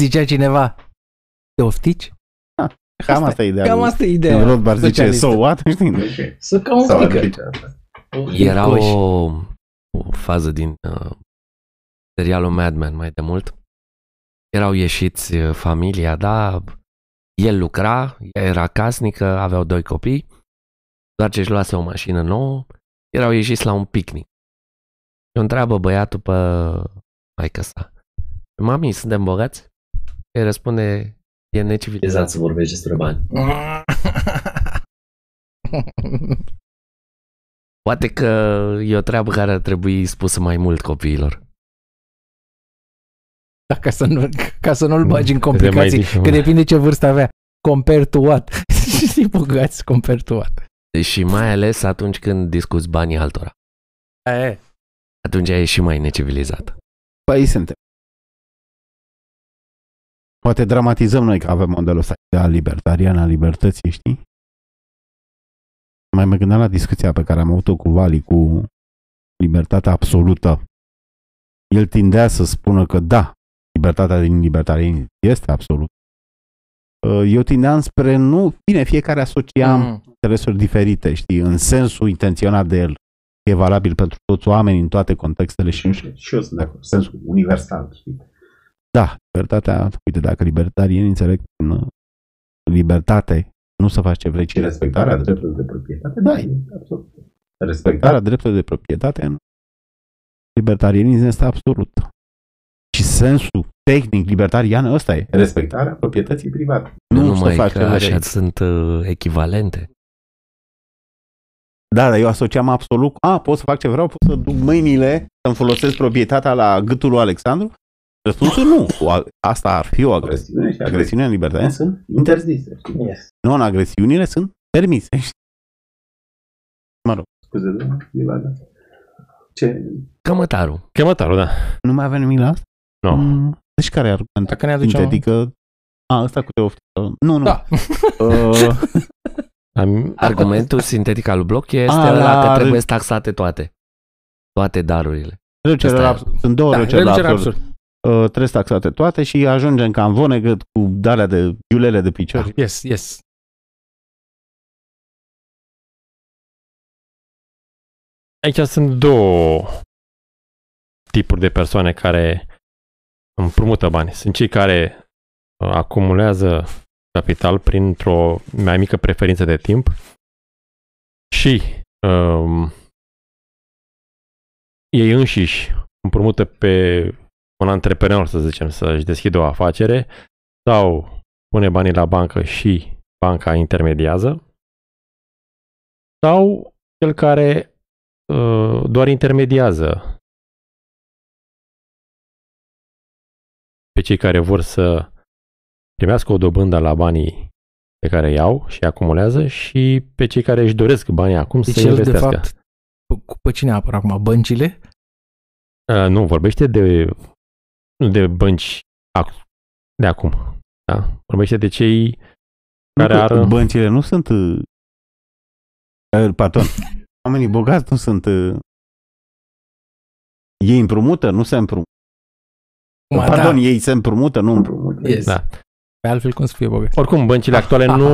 Zicea cineva, te oftici? Cam asta e ideea Cam lui. asta e ideea. Rothbard zice, socialistă. so what? Știi? Deci, Să ca un sau sticker. zice asta. Era Coș. o, o fază din uh, serialul Mad Men mai de mult. Erau ieșiți uh, familia, da, el lucra, ea era casnică, aveau doi copii, doar ce își luase o mașină nouă, erau ieșiți la un picnic. Și o întreabă băiatul pe maică sa, mami, suntem bogați? El răspunde, e necivilizat. Exact să vorbești despre bani. Poate că e o treabă care ar trebui spusă mai mult copiilor. Da, ca, să nu, ca să nu-l bagi în Să mai complicații, zici, că depinde ce vârstă avea. Compare to what? Știi, bogați, compare to what? Și mai ales atunci când discuți banii altora. Aia e. Atunci e și mai necivilizat. Păi suntem. Poate dramatizăm noi că avem modelul ăsta ideal libertarian al libertății, știi? Mai mă gândeam la discuția pe care am avut-o cu Vali, cu libertatea absolută. El tindea să spună că da, libertatea din libertarian este absolută. Eu tindeam spre nu, bine, fiecare asociam Mm. interesuri diferite, știi, în sensul intenționat de el. E valabil pentru toți oamenii în toate contextele și, și eu sunt de acord, sensul universal, știi. Da, libertatea, uite, dacă libertarienii înțeleg în uh, libertate, nu să faci ce vrei, ci respectarea drepturilor de proprietate, da, e absolut. Respectarea drepturilor de proprietate în libertarianism este absolut. Și sensul tehnic libertarian ăsta e, respectarea proprietății private. Nu, Nu, numai să faci că ce vrei. așa sunt uh, echivalente. Da, dar eu asociam absolut, a, pot să fac ce vreau, pot să duc mâinile, să-mi folosesc proprietatea la gâtul lui Alexandru? Răspunsul nu. O a- Asta ar fi o agresiune și agresiunea în libertate sunt interzise. știi? Yes. Non-agresiunile sunt permise. știi? Mă rog, scuze de Ce? Cămătarul. Chemătarul, da. Nu mai avem nimic la asta? Nu. Mm, Deci care e argumentul? Dacă ne aducem... Sintetică. A, ăsta cu teoftică. Nu, nu. Da. Uh, Am, Argumentul sintetic al lui Bloch este A, ăla la că râ- trebuie taxate toate. Toate darurile. reducerea Asta e. absurd. Sunt două Da, reduceri la reducerea absurd. absurd. Uh, trebuie taxate toate și ajungem ca în vonegăt cu darea de iulele de picior. Yes, yes. aici sunt două tipuri de persoane care împrumută bani. Sunt cei care uh, acumulează capital printr-o mai mică preferință de timp și um, ei înșiși împrumută pe un antreprenor, să zicem, să-și deschidă o afacere sau pune banii la bancă și banca intermediază sau cel care uh, doar intermediază pe cei care vor să primească o dobândă la banii pe care îi au și acumulează și pe cei care își doresc banii acum Deci să el, de investească. fapt, cu pe cine apără acum? Băncile? Uh, nu, vorbește de, nu de bănci ac- de acum. Da? Vorbește de cei care Nu, ar... că Băncile nu sunt... uh, uh, Pardon. Oamenii bogați nu sunt... uh, Ei împrumută, nu se împrumută. Cum, Pardon, da, ei se împrumută, nu împrumută. yes. Da. Pe altfel cum să fie bogat? Oricum, băncile actuale nu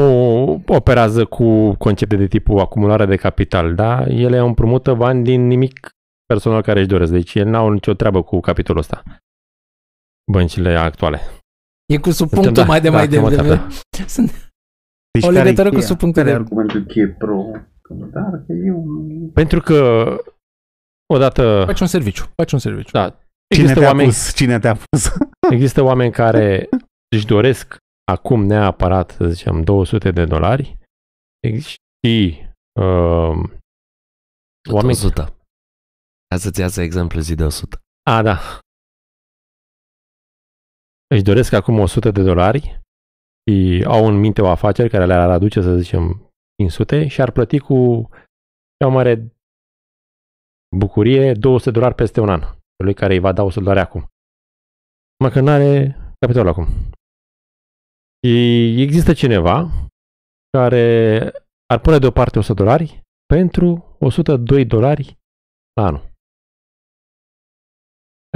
operează cu concepte de tipul acumulare de capital, da? Ele împrumută bani din nimic personal care își doresc. Deci ele n-au nicio treabă cu capitolul ăsta. Băncile actuale. E cu subpunctul Da, mai de da, mai cam devreme. atât. Sunt Deci o care-i legătură cu cheia? subpunctul Care e de... argumentul cheie pro dar că eu... Pentru că odată Faci un serviciu. Faci un serviciu. Da. Cine există te-a oameni, pus? Cine te-a pus? există oameni care își doresc acum neapărat, să zicem, 200 de dolari și uh, oameni... 100. Ca să-ți iasă exemplu zi de 100. A, da. Își doresc acum 100 de dolari și au în minte o afacere care le-ar aduce, să zicem, 500 și ar plăti cu cea mai mare bucurie 200 de dolari peste un an. Celui care îi va da 100 de dolari acum. Mă că nu are capitalul acum. Și există cineva care ar pune deoparte 100 dolari pentru 102 dolari la anul.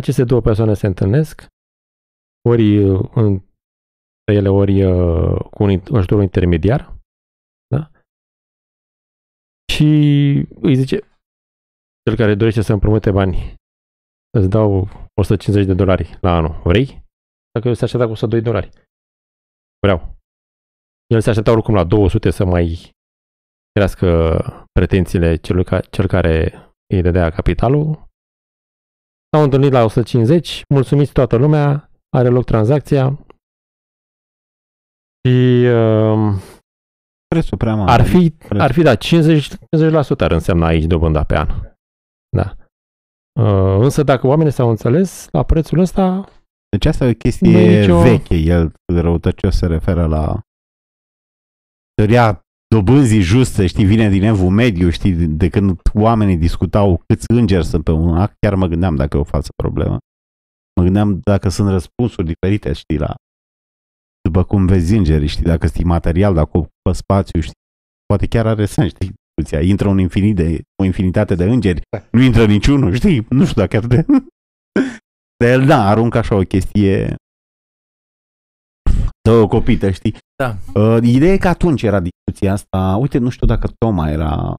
Aceste două persoane se întâlnesc, ori uh, între ele, ori uh, cu un int- ajutorul intermediar, da? Și îi zice, cel care dorește să împrumute bani, îți dau 150 de dolari la anul, vrei? Dacă eu se aștepta cu 102 dolari. Vreau. El se aștepta oricum la 200 să mai crească pretențiile celui ca, cel care îi dădea capitalul. S-au întâlnit la 150, mulțumiți toată lumea, are loc tranzacția și uh, Prețul prea mare. ar fi, preț. ar fi da, 50, 50% ar însemna aici dobânda pe an. Da. Uh, însă dacă oamenii s-au înțeles la prețul ăsta, Deci asta e o Nu e chestie nicio- veche. El răutăcios se referă la teoria dobânzii juste, știi, vine din evul mediu, știi, de, de când oamenii discutau câți îngeri sunt pe un act, chiar mă gândeam dacă e o falsă problemă. Mă gândeam dacă sunt răspunsuri diferite, știi, la după cum vezi îngerii, știi, dacă știi material, dacă ocupă spațiu, știi, poate chiar are sens, știi, discuția. Intră un infinit de, o infinitate de îngeri, nu intră niciunul, știi, nu știu dacă chiar de... Dar el, da, aruncă așa o chestie două copită, știi? Da. Uh, ideea e că atunci era discuția asta, uite, nu știu dacă Toma era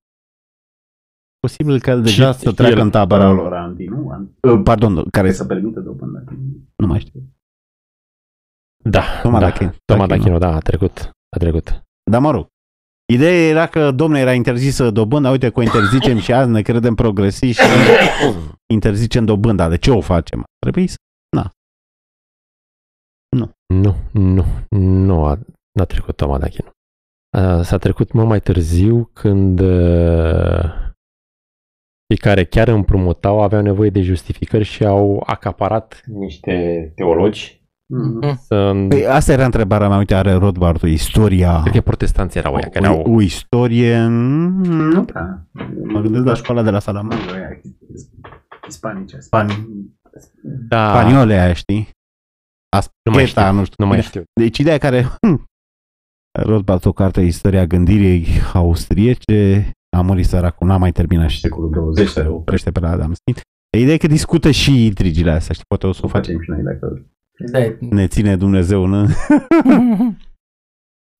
posibil că el deja Și- să și treacă el- în tabăra lor anti, nu? Uh, pardon, care să permită dobândă. Nu mai știu. da, Toma da, Dachino. Toma Dachino. Dachino, da, a trecut, a trecut. Dar mă rog, ideea era că, domnule, era interzisă dobânda, uite că o interzicem și azi, ne credem progresiști și interzicem dobânda. De ce o facem? Trebuie să... Nu, nu, nu a, n-a trecut Toma Dachino. A, S-a trecut mult mai târziu când uh, cei care chiar împrumutau aveau nevoie de justificări și au acaparat niște teologi să... Păi, asta era întrebarea mea, uite, are Rothbard o istoria... Cred că protestanții erau ăia care o, au... o istorie... mm, Nu prea. Mă gândesc la școala de la Salamanca. Ispanice. Spani... Da, Spaniole aia, știi? nu mai Aspeta, știu, nu știu. nu mai știu. Deci ideea care... hm, Rothbard o carte Istoria gândirii austriece, a murit săracul, n-a mai terminat și secolul 20, se oprește pe la Adam Smith. Ideea e că discută și intrigile astea, știi, poate o să o facem și noi dacă Da. ne ține Dumnezeu în...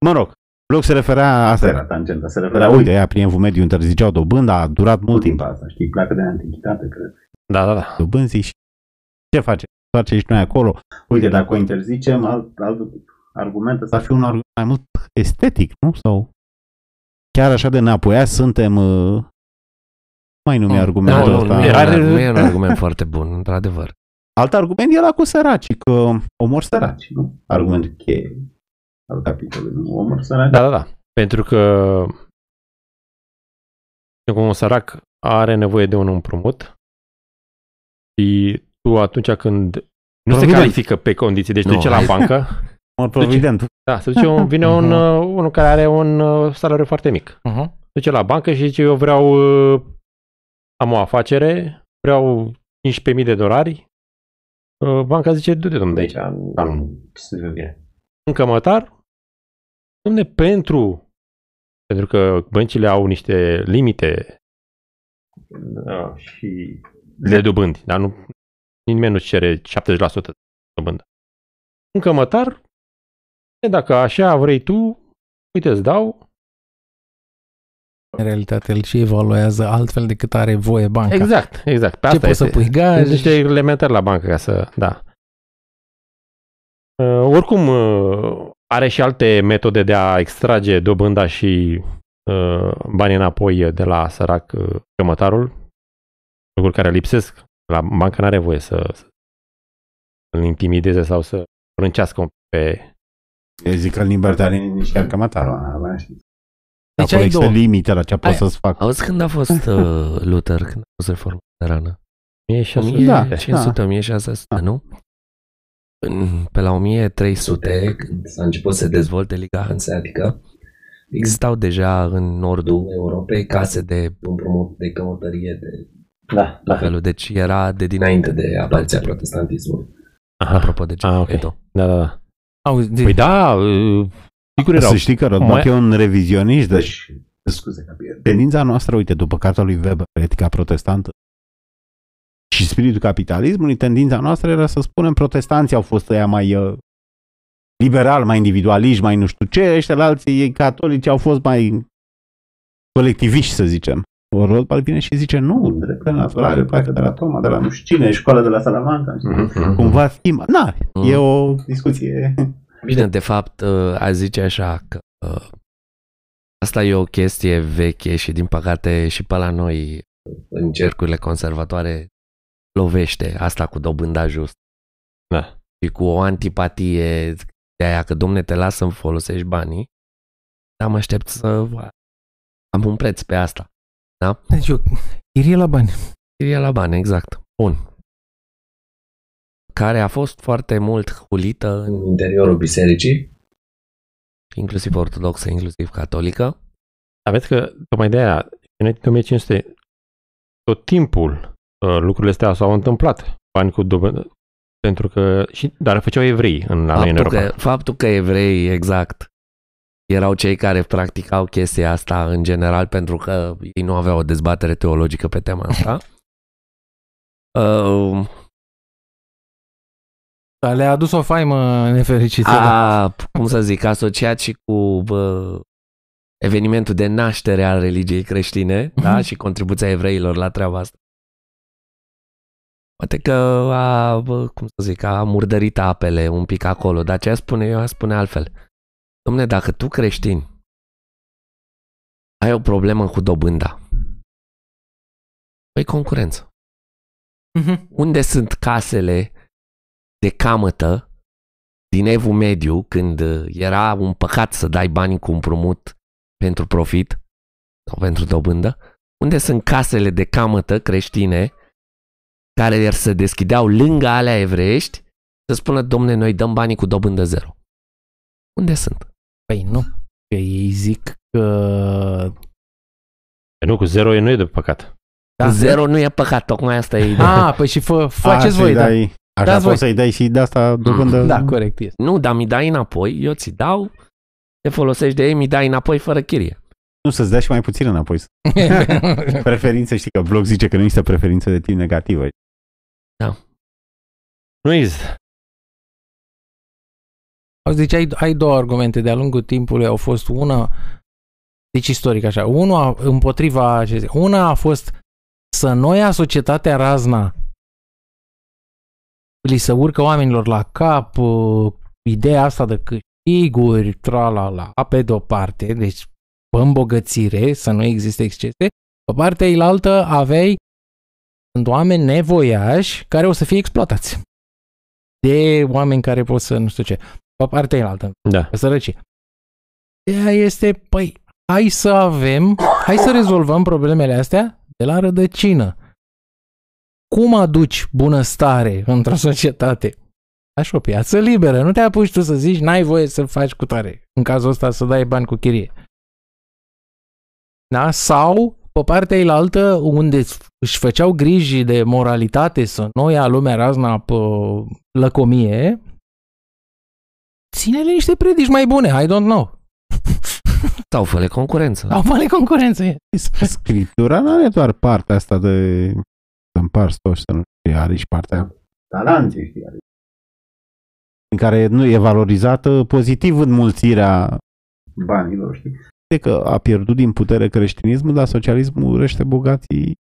Mă rog, loc se referea, asta era tangenta, se referea, uite, ea prin evul mediu interziceau dobânda, a durat mult timp asta, știi, pleacă de antichitate, cred, Da, da, da. dobânzii și ce face? Face și noi acolo. Uite, dacă o interzicem, alt, alt argument ăsta ar fi un argument mai mult estetic, nu? Sau chiar așa de înapoiați suntem... Uh, mai numi Nu, argumentul Nu, nu, ăsta. nu, e, Are- un, nu e un argument foarte bun, într-adevăr. Alt argument e la cu săracii, că omor săraci, nu? Argumentul cheie al capitolului, nu? Omor săraci. Da, da, da. Pentru că cum un sărac are nevoie de un împrumut și tu atunci când nu se Provident. califică pe condiții, deci Nu, duce la hai. bancă, Omor provident. da, se duce un, vine un, uh, unul care are un uh, salariu foarte mic. Uh-huh. Duce la bancă și zice eu vreau, uh, am o afacere, vreau 15.000 de dolari. Uh, Banca zice, du-te domnule de aici, nu, să bine. Un cămătar, domne, pentru, pentru că băncile au niște limite uh, și de dobândi, dar nu, nimeni nu cere 70% de dobândă. Un cămătar, e, dacă așa vrei tu, uite, îți dau, În realitate, el și evaluează altfel decât are voie banca. Exact, exact. Pe Ce asta poți este. să pui Sunt gaj? niște reglementări la bancă ca să, da. Uh, oricum, uh, are și alte metode de a extrage dobânda și uh, banii înapoi de la sărac uh, cămătarul, lucruri care lipsesc. La bancă nu are voie să, să îl intimideze sau să râncească un pic pe... Eu zic că în libertarian nici chiar cămătarul. Deci Acolo ai există două. limite la ce poți Ai- să-ți fac. Auzi când a fost uh, Luther, când a fost reforma luterană? E și așa. Da. 1500, 1600, Da. nu? În, pe la 1300, când s-a început să se dezvolte Liga Hanseatică, existau deja în nordul Europei case de împrumut de cămătărie de Da, la felul. Deci era de dinainte de apariția protestantismului. Aha. Apropo de ce Ah, ai ok. spus tu. Da, da, da. Auzi, zi. Păi da, uh, sigur erau. Să știi că Rodback Mai- e un revizionist, deci Deci, scuze că pierd. tendința noastră, uite, după cartea lui Weber, etica protestantă și spiritul capitalismului, tendința noastră era să spunem protestanții au fost ăia mai uh, liberal, mai individualiști, mai nu știu ce, ăștia la alții, ei catolici au fost mai colectiviști, să zicem. Ori Rothbard vine și zice, nu, drepturile naturale pleacă de la Toma, de la nu știu cine, școala de la Salamanca. Mhm. Cumva schimba. Na, Mhm. e o discuție. Bine, de fapt, uh, a zice așa că uh, asta e o chestie veche și din păcate și pe la noi în cercurile conservatoare lovește asta cu dobânda just. Da. Și cu o antipatie de aia că domne te lasă să-mi folosești banii, dar mă aștept să am un preț pe asta. Deci eu, chirie la bani. Chirie la bani, exact. Bun. Care a fost foarte mult hulită în interiorul bisericii, inclusiv ortodoxă, inclusiv catolică. Aveți că, tocmai de aia, înainte de 1500, tot timpul uh, lucrurile astea s-au întâmplat. Bani cu dobândă. Pentru că, și, dar le făceau evrei în, la noi în Faptul Europa. că, faptul că evrei, exact, erau cei care practicau chestia asta în general pentru că ei nu aveau o dezbatere teologică pe tema asta. Uh, Dar le-a adus o faimă nefericită. da. a, cum să zic, asociat și cu bă, evenimentul de naștere al religiei creștine da? și contribuția evreilor la treaba asta. Poate că a, bă, cum să zic, a murdărit apele un pic acolo, dar ce a spune eu, a spune altfel. Domne, dacă tu creștin ai o problemă cu dobânda, păi concurență. Mhm. Unde sunt casele de camătă din evul mediu când uh, era un păcat să dai bani cu împrumut pentru profit sau pentru dobândă? Unde sunt casele de camătă creștine care se deschideau lângă alea evreiești să spună, domne, noi dăm banii cu dobândă zero? Unde sunt? Păi nu. Că ei zic că... Păi Nu, cu zero e nu e de păcat. Da. Zero nu e păcat, tocmai asta e ideea. Ah, păi și fă, A, faceți să-i voi, da. dai, Așa Dați voi. poți să-i dai și de asta dobândă. Da, corect este. Nu, dar mi dai înapoi, eu ți dau, te folosești de ei, mi dai înapoi fără chirie. Nu, să-ți dea și mai puțin înapoi. Preferințe, știi că blog zice că nu există preferință de tip negativă. Nu există. Auzi, Deci ai, ai două argumente de-a lungul timpului, au fost una, deci istoric așa, una împotriva, ce zic, una a fost să noia societatea razna li se urcă oamenilor la cap uh, ideea asta de câștiguri, tra-la-la, pe de-o parte, deci pe îmbogățire, să nu existe excese, pe partea ilaltă aveai sunt oameni nevoiași care o să fie exploatați de oameni care pot să nu știu ce. Pe partea ilaltă, Da. pe sărăcie. Ideea este, păi, hai să avem, hai să rezolvăm problemele astea de la rădăcină. Cum aduci bunăstare într-o societate? Așa o piață liberă. Nu te apuci tu să zici, n-ai voie să faci cu tare. În cazul ăsta să dai bani cu chirie. Da? Sau, pe partea ilaltă, unde își făceau griji de moralitate să nu ia lumea razna pe lăcomie, ține-le niște predici mai bune, I don't know. Sau fă concurență. Au mare concurență. Scriptura nu are doar partea asta de să împarți toți, să nu știi, are și partea Talanții, știi, are. în care nu e valorizată pozitiv înmulțirea banilor, știi? de că a pierdut din putere creștinismul, dar socialismul urăște bogații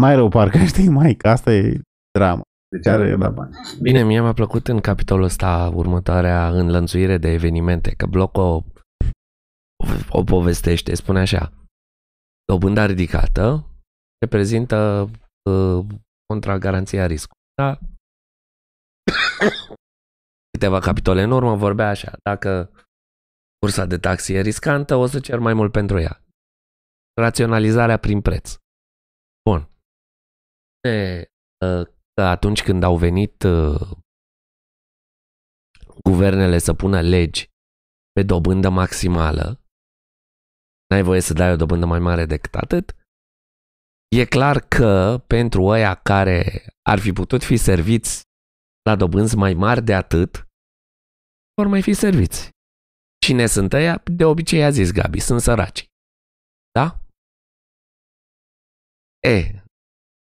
mai rău, parcă știi, mai, că asta e drama. Deci are la bani. Bine, mie mi-a plăcut în capitolul ăsta următoarea înlănțuire de evenimente, că Bloc o, o povestește, spune așa. Dobânda ridicată reprezintă uh, contra garanția riscului. Da? Câteva capitole în urmă vorbea așa, dacă cursa de taxi e riscantă, o să cer mai mult pentru ea. Raționalizarea prin preț. Bun. E, uh, că atunci când au venit uh, guvernele să pună legi pe dobândă maximală, n-ai voie să dai o dobândă mai mare decât atât, e clar că pentru ăia care ar fi putut fi serviți la dobânzi mai mari de atât, vor mai fi serviți. Cine sunt ăia? De obicei a zis Gabi, sunt săraci. Da? E,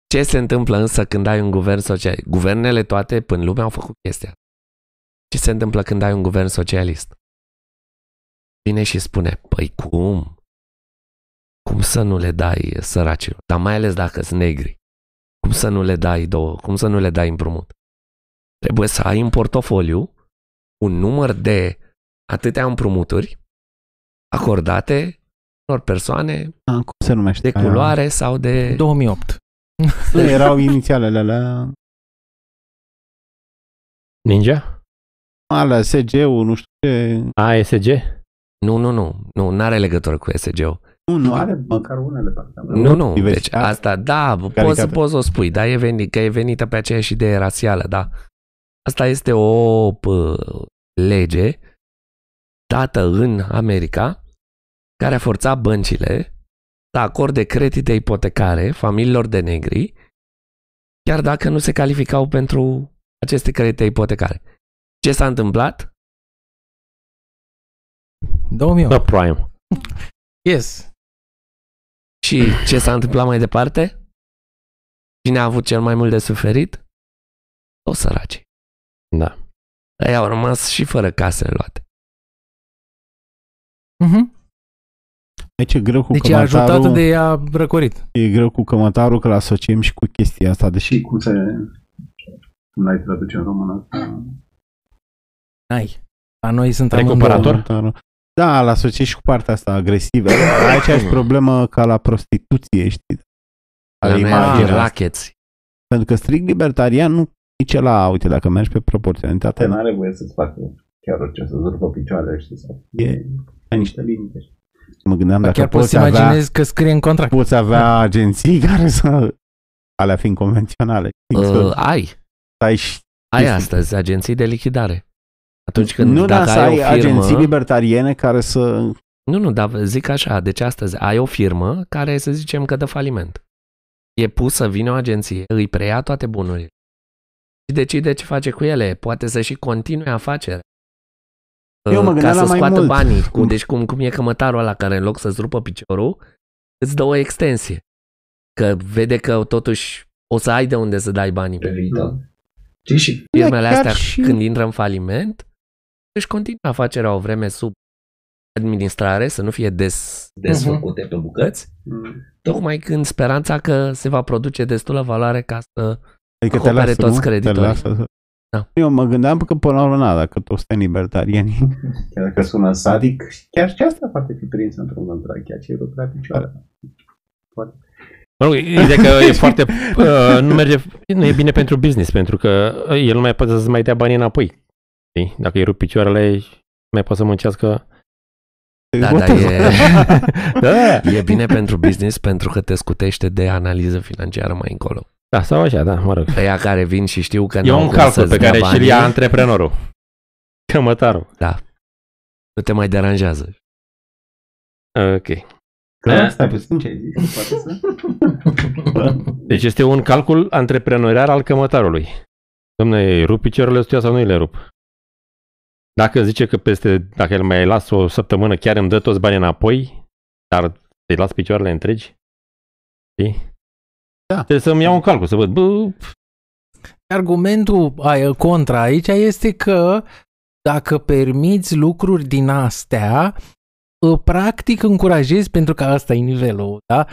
ce se întâmplă însă când ai un guvern socialist? Guvernele toate până lumea au făcut chestia. Ce se întâmplă când ai un guvern socialist? Vine și spune, păi cum? Cum să nu le dai săracilor? Dar mai ales dacă sunt negri. Cum să nu le dai două? Cum să nu le dai împrumut? Trebuie să ai în portofoliu un număr de atâtea împrumuturi acordate unor persoane A, cum se numește? de culoare sau de... 2008. Nu, erau inițialele alea, Ninja? alea SG-ul, nu știu ce. ASG? Nu, nu, nu. Nu, n-are legătură cu SG-ul. Nu, Nu nu, are măcar unele partea. Nu, nu. Deci diversitate, asta, da, poți să, egalitate. poți să o spui, da, e venit, că e venită pe aceeași idee rasială, da. Asta este o pă, lege dată în America care a forțat băncile să acorde credite ipotecare familiilor de negri chiar dacă nu se calificau pentru aceste credite ipotecare. Ce s-a întâmplat? 2008. The Prime. Yes. Și ce s-a întâmplat mai departe? Cine a avut cel mai mult de suferit? O săraci. Da. Ei au rămas și fără casele luate. Mhm. Aici e greu cu Deci e cămătarul, ajutat de ea răcorit. e greu cu cămătarul că l-asociem și cu chestia asta, deși Și cum se... Cum l-ai traduce în română? Ai. La noi sunt Recuperator? amândouă. Cămătarul- Da, l asociezi și cu partea asta agresivă. Ai aceeași problemă ca la prostituție, știi? La Ale noi ar fi imaginii. rackets. Pentru că strict libertarian nu nici la, uite, dacă mergi pe proporționalitate, Nu are voie să-ți facă chiar orice, să zurpă picioarele, știi? Sau... E- Ai niște limite. Știi? mă gândeam dacă Chiar poți poți să avea, imaginezi că scrie în contract. poți avea agenții care să, alea fiind convenționale, știi, să Uh, ai. ai și Ai Chestii. astăzi agenții de lichidare. Atunci când nu, dar dacă să ai, ai o firmă, agenții libertariene care să Nu, nu, dar zic așa, deci astăzi ai o firmă care să zicem că dă faliment. E pus să vină o agenție, îi preia toate bunurile și decide ce face cu ele. Poate să și continue afacerea. Eu mă Uh, gândeam ca la să mai scoată mult. banii. Cu, deci cum, cum e cămătarul ăla care în loc să-ți rupă piciorul, îți dă o extensie. Că vede că totuși o să ai de unde să dai banii pe viitor. Știi? Și Firmele Da, chiar astea, și- când intră în faliment, își continuă afacerea o vreme sub administrare, să nu fie des, desfăcute pe bucăți, Mm. tocmai când speranța că se va produce destulă valoare ca să... Adică te Acopere lasă, toți nu? creditorii. Te lasă să... Da. Eu mă gândeam că până la urmă, na, dacă toți suntem libertarieni, Chiar dacă sună sadic, chiar și asta poate fi prins într-un contract, chiar ce e rupt la picioare. Mă rog, ideea că e foarte... Uh, nu, merge, nu e bine pentru business, pentru că el nu mai poate să mai dea banii înapoi. Știi? Dacă îi rup picioarele, mai poate să muncească... Da, Boteză. da, e, Da, e bine pentru business pentru că te scutește de analiză financiară mai încolo. Da sau așa, da, mă rog. Ăia care vin și știu că E n-au un cum calcul să-ți pe dea care și-l banii, ia antreprenorul. Cămătarul. nu te mai deranjează. Ok. Că Da. stai puțin ce ai zis, poate să... Deci este un calcul antreprenorial al cămătarului. Domne, îi rup picioarele ăstuia sau nu îi le rup? Dacă zice că peste, dacă îl mai las o săptămână, chiar îmi dă toți banii înapoi, dar îi las picioarele întregi? Știi? Trebuie să-mi iau un calcul, să văd, bă, Argumentul aia, contra aici este că dacă permiți lucruri din astea, ă, practic încurajezi, pentru că asta e nivelul, da?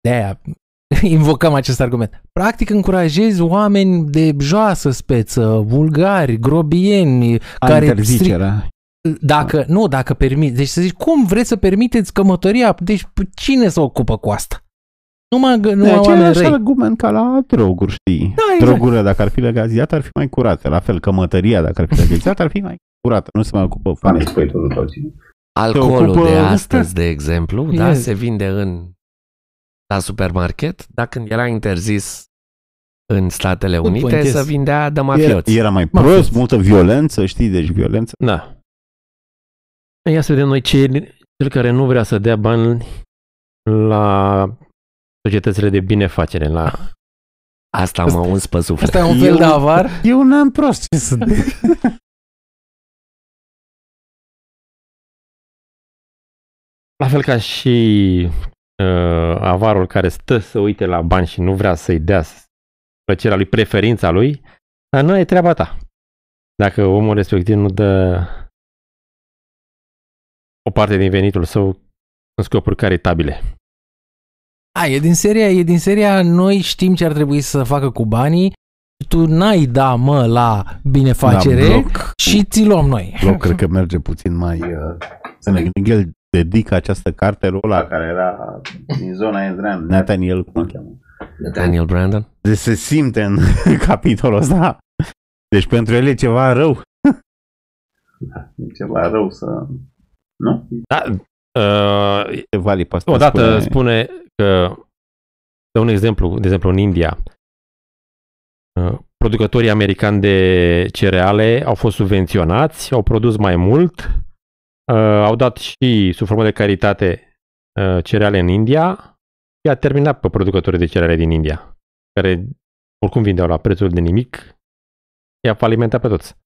De-aia invocăm acest argument. Practic încurajezi oameni de joasă speță, vulgari, grobieni, A, care stric, interzicerea. dacă, nu, dacă permiți. Deci să zici, cum vreți să permiteți cămătăria? Deci cine se ocupă cu asta? Numai, Nu numai e oameni același răi. argument ca la droguri, știi? Da, exact. Drogurile, dacă ar fi legalizate, ar fi mai curate. La fel, cămătăria, dacă ar fi legalizată, ar fi mai curată. Nu se mai ocupă Banii fanii. spui tu toții. Alcoolul ocupă- de astăzi, de exemplu, da, Yes. se vinde în la supermarket, dar când era interzis în Statele Good Unite, point, yes. se vindea de Era, mafioți. era mai Mafioți. prost, multă violență, știi? Deci violență. da. Ia să vedem noi ce e cel care nu vrea să dea bani la societățile de binefacere, la Asta mă uns pe suflet. Asta e un fel Eu- de avar. E un an prost. Ce să La fel ca și uh, avarul care stă să uite la bani și nu vrea să-i dea plăcerea lui, preferința lui, dar nu e treaba ta. Dacă omul respectiv nu dă o parte din venitul său în scopuri caritabile. A, e din seria, e din seria noi știm ce ar trebui să facă cu banii, tu n-ai da mă la binefacere Da, bloc. și ți luăm noi. Bloc, cred că merge puțin mai... Uh, să ne gândim, el dedică această carte lui ăla care era din zona Ezrean, Nathaniel, cum îl cheamă. Daniel Brandon? Deci se simte în capitolul ăsta. Deci pentru el e ceva rău. E ceva rău să... Nu? Da, uh, Ce vali pe asta odată spune- spune, că, de un exemplu, de exemplu în India, uh, producătorii americani de cereale au fost subvenționați, au produs mai mult, uh, au dat și sub formă de caritate uh, cereale în India și a terminat pe producătorii de cereale din India, care oricum vindeau la prețul de nimic, i-a falimentat pe toți.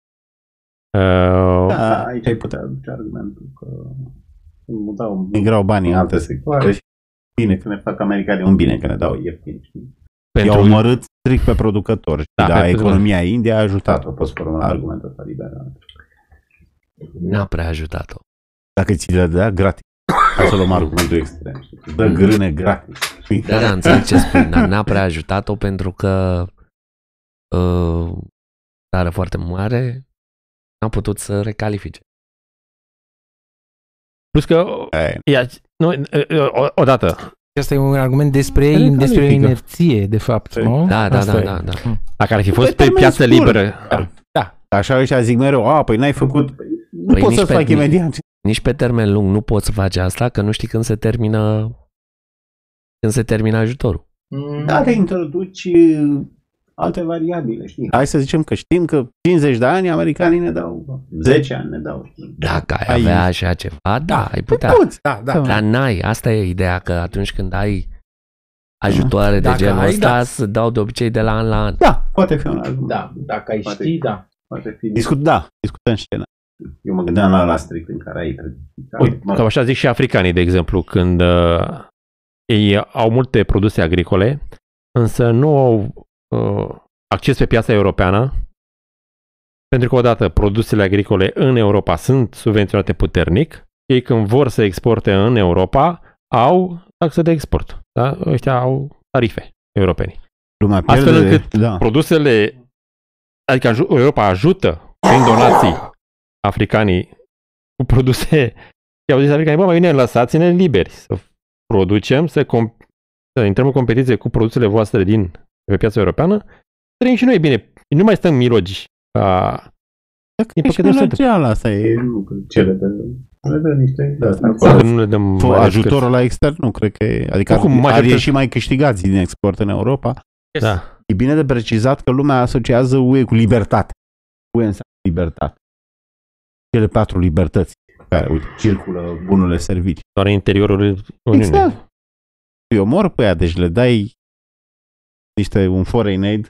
Uh, Da, aici ai putea aduce argumentul că mutau Migrau banii în în alte alte sectoare și bine că ne fac americanii un bine că ne dau ieftin. știi? I-au pentru omorât strict pe producători. Da, Da, da pe- economia India a ajutat. Da, poți formula argumentul ăsta liberal. N-a prea ajutat-o. Dacă ți le dea gratis. Ca să luăm argumentul extrem. știi? Îți Dă grâne gratis. știi? Da, da, înțeleg ce spui, dar n-a prea ajutat-o pentru că uh, țară foarte mare n-a putut să recalifice. plus că Aia e. Ia, nu, o- odată, Asta e un argument despre, Care despre califică. inerție, de fapt, nu? Da, da, Asta da, e. da, da. dacă ar fi fost Pe pe termen piață scurt. liberă, Așa ăștia zic mereu, a, păi n-ai făcut, nu Păi poți nici să pe- faci imediat. Nici pe termen lung nu poți să faci asta, că nu știi când se termină când se termină ajutorul. Dacă introduci uh, alte variabile, știi? Hai să zicem că știm că 50 de ani americanii ne dau 10 ani ne dau, știi? Dacă ai Ai- avea așa ceva, da, ai putea. Poți. Da, da. Dar n-ai, asta e ideea, că atunci când ai ajutoare de Dacă genul ai, ăsta, da. se dau de obicei de la an la an. Da, Poate fi un argument. Da, dacă ai Poate- ști, da. Poate fi. discut, da, discutăm scenă. Eu mă gândeam la la strict în care ai Uite, mă sau așa zic și africanii, de exemplu, când uh, ei au multe produse agricole, însă nu au uh, acces pe piața europeană, pentru că, odată, produsele agricole în Europa sunt subvenționate puternic, ei când vor să exporte în Europa, au taxă de export. Da? Ăștia au tarife europeni. Lumea Astfel pierde, încât da. produsele, adică aju- Europa ajută prin donații africanii cu produse și au zis africanii, bă, mai bine lăsați-ne liberi să producem, să, com- să intrăm în competiție cu produsele voastre din pe piața europeană, trăim și noi bine. Nu mai stăm mirogi. Ca... Din Ești păcate nu se întâmplă. comercial, asta e. nu că cele de le dă niște de asta. Să nu le dăm Fă mari ajutorul la extern nu cred că e, adică Oricum, ar, ar majoritatea- ieși mai câștigați din export în Europa. cârzi. Da. E bine de precizat că lumea asociază UE cu libertate. UE înseamnă libertate. Cele patru libertăți care, uite, circulă bunurile servicii. Doar în interiorul Uniunii. Exact. Îi omor pe ea, deci le dai niște, un foreign aid,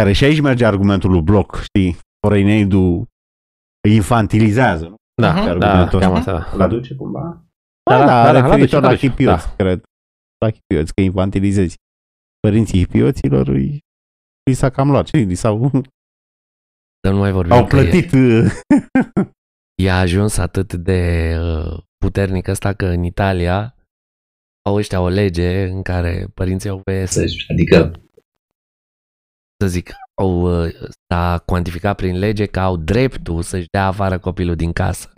care și aici merge argumentul lui Bloc, știi? Foreign aid-ul îi infantilizează, nu? Da, Mhm. da, Argumentul cam ăsta. asta, da. Îl aduce cumva? Da, da, da, da, da, referitor la la duce, la duce, chipioți, da. cred. La chipioți, că infantilizezi. părinții hipioților îi, îi s-a cam luat. Ce? Li s-au, Să nu mai vorbim au că e- plătit uh, i-a ajuns atât de uh, puternic ăsta că în Italia au ăștia o lege în care părinții au voie să adică să zic, au, uh, s-a cuantificat prin lege că au dreptul să-și dea afară copilul din casă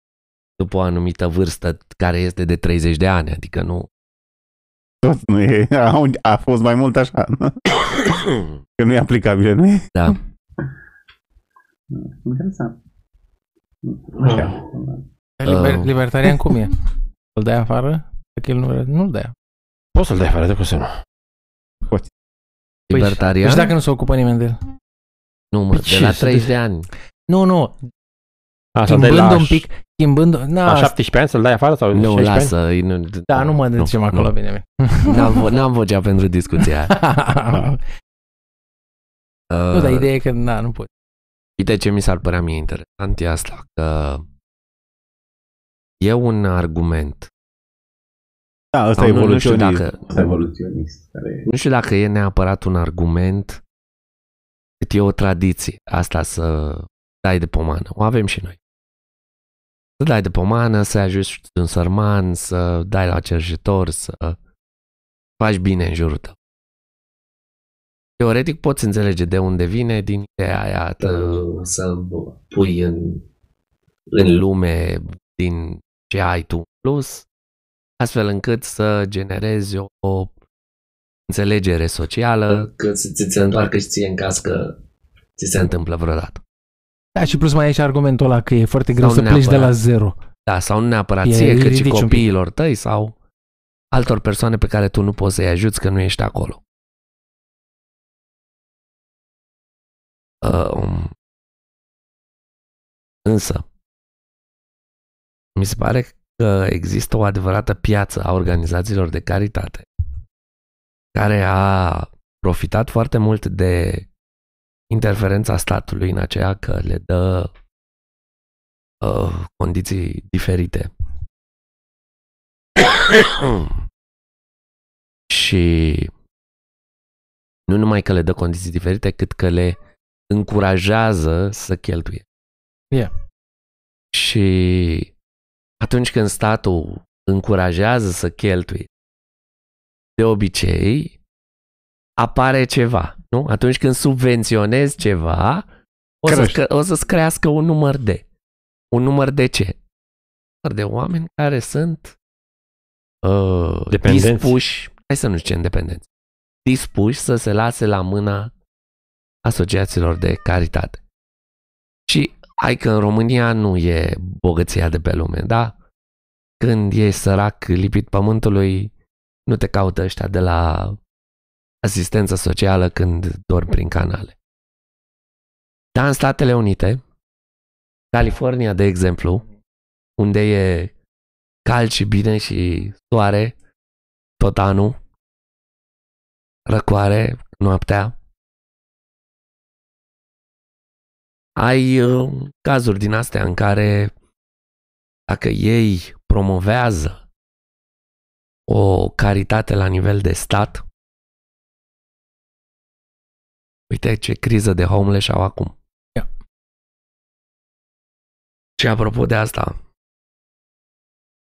după o anumită vârstă care este de 30 de ani, adică nu tot, nu e, a, a fost mai mult așa, nu? că nu e aplicabil, nu e? da. Interesant. Așa. Liber, Uh. libertarian cum e? Îl dai afară? Dacă el nu, nu-l dai. Poți să-l dai afară, de cum să nu? Libertarian? Deci dacă nu se ocupă nimeni de el. nu, mă, Păi de ce la să 30 te- de ani. Nu, nu. A, să-l dai Schimbând la, un pic, schimbând... Na, la 17 ani să-l dai afară sau Nu, 16 ani? lasă. îi Nu, da, nu mă ducem acolo, bine. N-am, vo- n-am vocea pentru discuția aia. nu, dar Uh, ideea e că, na, nu pot. Uite ce mi s-ar părea mie interesant e asta, că e un argument. Da, ăsta Sau e nu, nu știu evoluționist. dacă, Evoluționist. Care... nu știu dacă e neapărat un argument, cât e o tradiție asta să dai de pomană. O avem și noi. Să dai de pomană, să ajuți un sărman, să dai la cerșetor, să faci bine în jurul tău. Teoretic poți înțelege de unde vine din ideea aia tă, să pui în, în lume din ce ai tu în plus, astfel încât să generezi o, o înțelegere socială, că să ți se întoarcă și ție în caz că ți se întâmplă vreodată. Da, și plus mai e și argumentul ăla că e foarte greu Sau să pleci de la neapărat. zero. Da, sau nu neapărat E- ție, îi cât și ridici un pic. copiilor tăi sau altor persoane pe care tu nu poți să-i ajuți că nu ești acolo. Um, însă, mi se pare că există o adevărată piață a organizațiilor de caritate care a profitat foarte mult de interferența statului în aceea că le dă uh, condiții diferite. și nu numai că le dă condiții diferite, cât că le încurajează să cheltuie. Yeah. Și atunci când statul încurajează să cheltuie, de obicei apare ceva, nu? Atunci când subvenționezi ceva, o, să, Crește. o să-ți crească un număr de. Un număr de ce? Un număr de oameni care sunt uh, Dependenți. dispuși, hai să nu zicem dependenți, dispuși să se lase la mâna asociațiilor de caritate. Și hai că în România nu e bogăția de pe lume, da? Când ești sărac lipit pământului, nu te caută ăștia de la asistență socială când dormi prin canale. Dar în Statele Unite, California, de exemplu, unde e cald și bine și soare tot anul, răcoare noaptea, ai uh, cazuri din astea în care dacă ei promovează o caritate la nivel de stat, uite ce criză de homeless au acum. Ia. Și apropo de asta,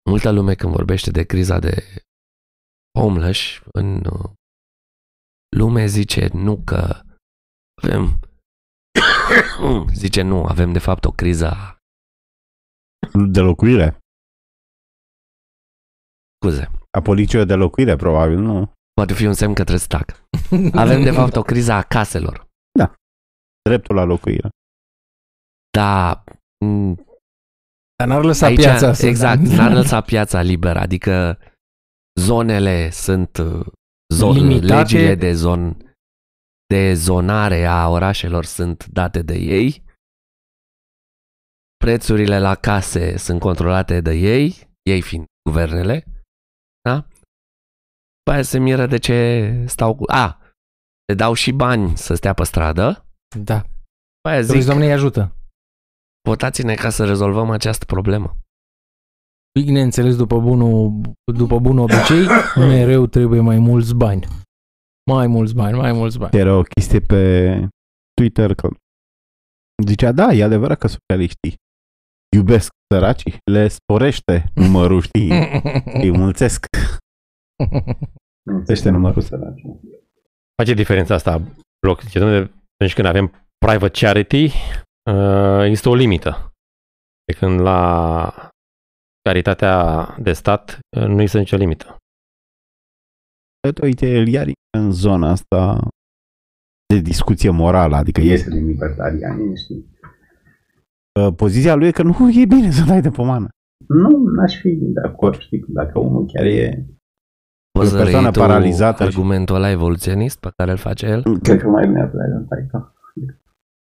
multă lume când vorbește de criza de homeless în uh, lume zice nu că avem zice nu, avem de fapt o criză a- De locuire. scuze, A poliției de locuire, probabil, nu? poate fi un semn că trebuie să tac. Avem de fapt o criză a caselor. Dreptul la locuire. Dar m, Dar n-ar lăsa aici, piața să... exact, n-ar lăsa piața liberă, adică zonele sunt uh, zon, Limitate. legile de zon de zonare a orașelor sunt date de ei. Prețurile la case sunt controlate de ei, ei fiind guvernele. Da? După aia se miră de ce stau cu... A, le dau și bani să stea pe stradă. Da. După aia Zic, zic, Doamne, îi ajută. votați-ne ca să rezolvăm această problemă. Bineînțeles, după bunul, după bunul obicei, mereu trebuie mai mulți bani. Mai mulți bani, mai mulți bani. Era o chestie pe Twitter că zicea, da, e adevărat că socialiștii iubesc săracii, le sporește numărul, știi, îi mulțesc. Este numărul săracii. Face diferența asta, bloc. Zice, domnule, atunci când avem private charity, uh, există o limită. De când la caritatea de stat uh, nu există nicio limită. Uite, el iar e în zona asta de discuție morală, adică este din libertarian, știi. Uh, Poziția lui e că nu e bine să dai de pomană. Nu, n-aș fi de acord, știi, dacă omul chiar e Poți o să persoană reiei tu paralizată și- argumentul ăla evoluționist pe care îl face el? Cred că mai bine ar putea să că.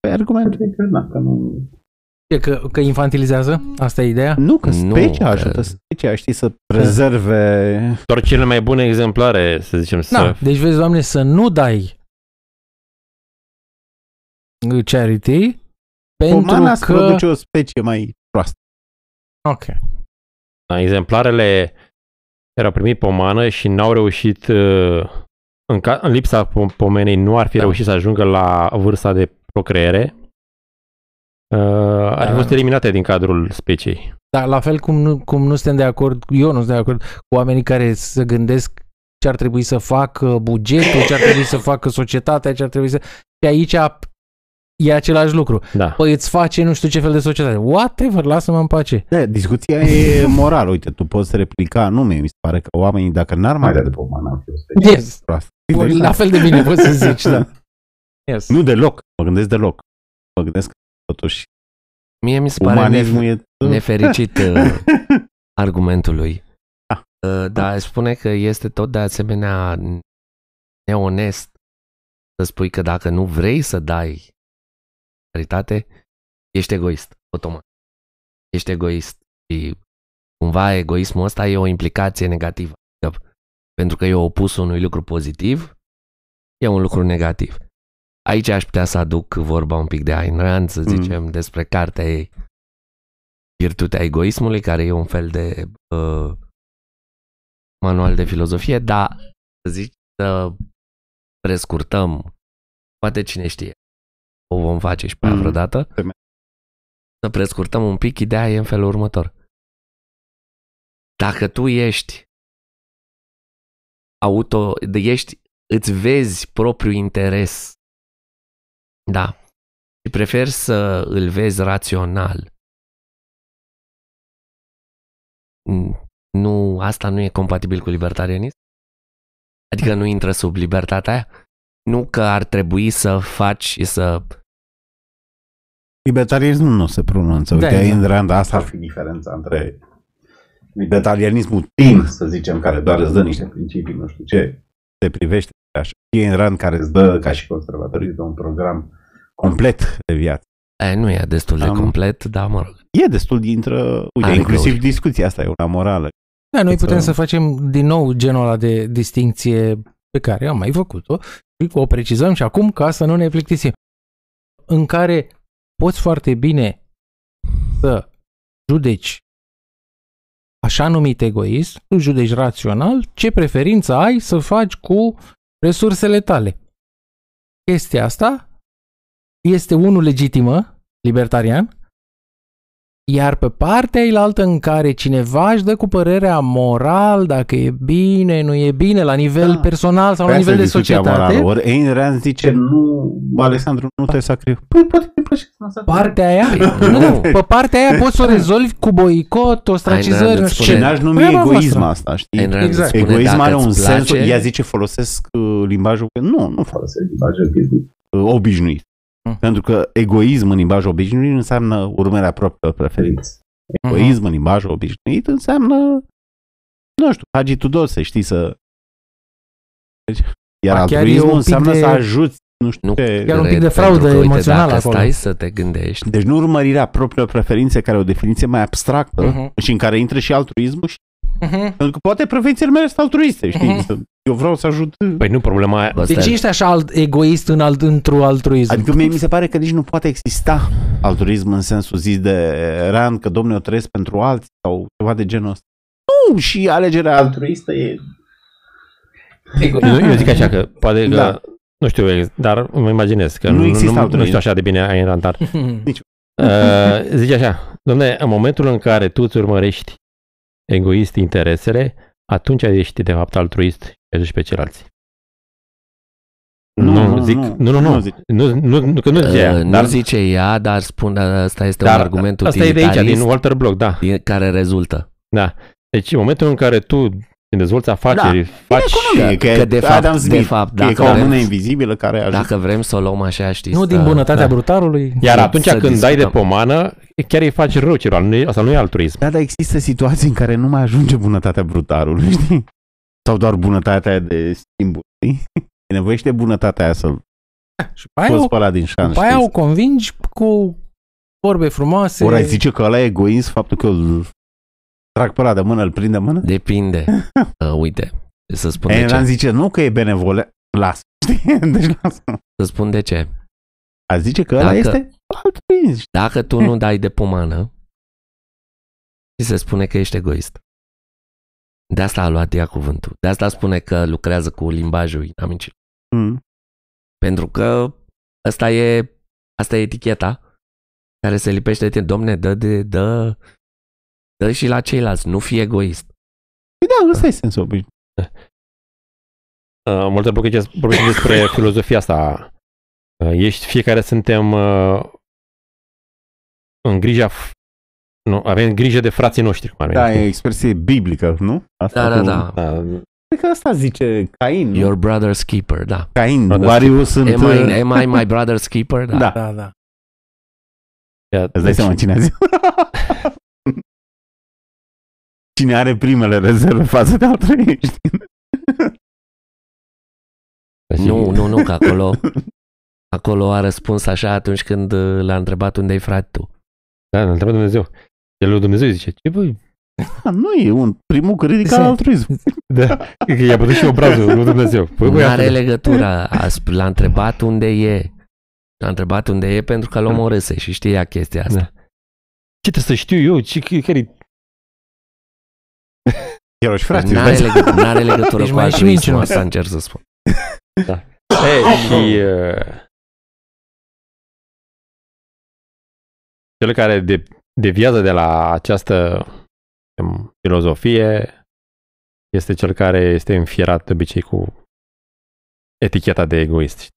Pe argumentul Cred că, da, că nu... E că, că infantilizează? Asta e ideea? Nu, că Nu, specia că- ajută specia, știi, să prezerve... Doar cele mai bune exemplare, să zicem, Da, să... deci vezi, doamne, să nu dai charity pentru Pomana să că... produce o specie mai proastă. Ok. Da, exemplarele care au primit pomană și n-au reușit, uh, în, ca, în lipsa pom- pomenei, nu ar fi Da. reușit să ajungă la vârsta de procreere, uh, ar fi Da. fost eliminate din cadrul speciei. Dar la fel cum nu, cum nu suntem de acord, eu nu sunt de acord cu oamenii care să gândesc ce ar trebui să facă bugetul, ce ar trebui să facă societatea, ce ar trebui să... Și aici e același lucru. Da. Păi îți face nu știu ce fel de societate. Whatever, lasă-mă în pace. Da, discuția e morală. Uite, tu poți replica nume. Mi se pare că oamenii, dacă n-ar mai da de pomană, am fi o specie Yes. proastă. La fel de bine poți să zici, da. Yes. Nu deloc. Mă gândesc deloc. Mă gândesc că totuși Mie mi se pare umanismul nef- e... nefericit uh, argumentul lui. Da. Uh, Dar spune că este tot de asemenea neonest să spui că dacă nu vrei să dai caritate, ești egoist, automat. Ești egoist și cumva egoismul ăsta e o implicație negativă. Că pentru că e opusul unui lucru pozitiv, e un lucru negativ. Aici aș putea să aduc vorba un pic de Ayn Rand, să Mm. zicem, despre cartea ei Virtutea egoismului, care e un fel de uh, manual de filozofie, dar să zic să prescurtăm, poate cine știe, o vom face și pe aia Mm. vreodată, să prescurtăm un pic, ideea e în felul următor. Dacă tu ești auto, ești, îți vezi propriul interes, da, și preferi să îl vezi rațional, Mm, nu, asta nu e compatibil cu libertarianism? Adică nu intră sub libertatea aia? Nu că ar trebui să faci și să... Libertarianismul nu se pronunță. Uite, Da, da, da. în rând, asta ar fi diferența între libertarianismul tin, să zicem, care doar îți dă niște principii, nu știu ce, te privește așa. Și în rând care îți dă, ca și conservatorii, un program complet de viață. E, nu e destul de Am- complet, dar mă rog. E destul dintre... Uite, Are inclusiv găuri. discuția asta e una morală. Da, noi Să- putem să facem din nou genul ăla de distinție pe care am mai făcut-o și o precizăm și acum ca să nu ne plictisim. În care poți foarte bine să judeci așa numit egoist, tu judeci rațional ce preferință ai să faci cu resursele tale. Chestia asta este unul legitimă, libertarian, iar pe partea ailaltă în care cineva își dă cu părerea moral, dacă e bine, nu e bine, la nivel Da. personal sau la Pe nivel asta de e discuția societate, Morală. Ori Ayn Rand zice, nu, Alexandru, nu te sacrifici. Păi, poate mi place să mă sacrific. partea aia, Păi, nu, nu. pe partea aia poți să o rezolvi cu boicot, ostracizări, Ayn Rand nu îți știu Și spune- ce. n-aș numi Treaba egoism voastră. asta, știi? Ayn Rand Exact. îți spune, Egoism dacă are un îți sens, place, ea zice folosesc uh, limbajul, nu, nu folosesc limbajul obișnuit. Uh, obișnuit. Mm. Pentru că egoism în limbajul obișnuit înseamnă urmarea propriilor preferințe. Mhm. Egoism în limbajul obișnuit înseamnă, nu știu, Hagi Tudose, știi, să... Deci, Iar Ba, chiar e altruismul un pic înseamnă de- să ajuți, nu știu Nu, ce... Chiar un pic cred, de fraudă pentru că, uite, emoțională dacă acolo. stai să te gândești, Deci nu urmărirea propriilor preferințe, care e o definiție mai abstractă Mhm. și în care intră și altruismul, și, Mhm. pentru că poate preferințele mele sunt altruiste, știi? Mhm. Să- Eu vreau să ajut... Păi nu, problema aia... Bă, De stai, ce ești așa alt, egoist în alt, într-o altruism? Adică mie mi se pare că nici nu poate exista altruism în sensul zis de Rand, că domnule, eu trăiesc pentru alții sau ceva de genul ăsta. Nu, și alegerea altruistă e... Eu, eu zic așa că poate că, Da. nu știu, dar mă imaginez că Nu nu, există nu, altruism. nu știu așa de bine inventar. Uh, zice așa, domne, în momentul în care tu îți urmărești egoist interesele, atunci ești de fapt altruist și ajuți pe ceilalți. Nu, Nu, nu, zic, nu, nu, nu, nu nu, zic. nu, nu, nu, că nu zice ea, Uh, nu dar, zice ea, dar spun, asta este dar un argument asta e de aici, utilitarist din Walter Block, da. din care rezultă. da. Deci în momentul în care tu îmi dezvolți afaceri, Da. faci... Economie, că, că de fapt- Adam Smith, de fapt, că e dacă ca o vrem- mână invizibilă care ajută. Dacă vrem să o luăm așa, știți, Nu să- din bunătatea da. brutarului. Iar să- atunci să când dai de discutăm. pomană, chiar îi faci rău celor. Nu e- Asta nu e altruism. Da, dar există situații în care nu mai ajunge bunătatea brutarului, știi? Sau doar bunătatea de schimburi, știi? E nevoie și de bunătatea aia să-l Și pe aia, scoți o, pe ăla din șans, pe aia o știi? convingi cu vorbe frumoase. Ori ai zice că ăla e egoist faptul că îl trag pe ăla de mână, îl prind de mână? Depinde. uh, uite, să spun E, de Elan ce. zice, nu că e benevole, lasă, știi? Deci lasă. Să spun de ce. A zice că ăla Dacă- este altruist. Dacă tu nu dai de pomană, ți se spune că ești egoist. De asta a luat ea cuvântul. De asta spune că lucrează cu limbajul inamicilor. Mm. Pentru că asta e, asta e eticheta care se lipește de tine. Domne, dă, de, dă, dă și la ceilalți, nu fi egoist. Păi da, ăsta e sensul obișnuit. Uh, multe vorbește vorbește despre filozofia asta. Uh, ești, fiecare suntem uh, în grija f- nu, avem grijă de frații noștri. Cum ar veni. Da, e o expresie biblică, nu? Asta Da, da, cu- da. Da, Cred că asta zice Cain, nu? Your brother's keeper, da. Cain, Brother's oare eu sunt... Am I, uh, am I my brother's keeper? Da. Da. Da, da. ia, Îți dai seama cine a zis? cine are primele rezerve față de altruiști? Nu, nu, nu, că acolo, acolo a răspuns așa atunci când uh, l-a întrebat unde-i frate tu. Da, îl întreabă Dumnezeu. El lui Dumnezeu zice, ce băi? Da, nu e un primul critic al Se- altruism. Da, că i-a bătut și obrazul lui Dumnezeu. Păi, nu băi, are asta- legătură. A sp- L-a întrebat unde e. L-a întrebat unde e pentru că l omorâse și știa chestia asta. Da. Ce trebuie să știu eu? Ce, care Chiar și frate, N-are, legă- n-are legătură Deci cu mai e și altruismul, mincinos. asta încerc să spun. E, și uh, cel care de, deviază de la această um, filozofie este cel care este înfierat de obicei cu eticheta de egoist.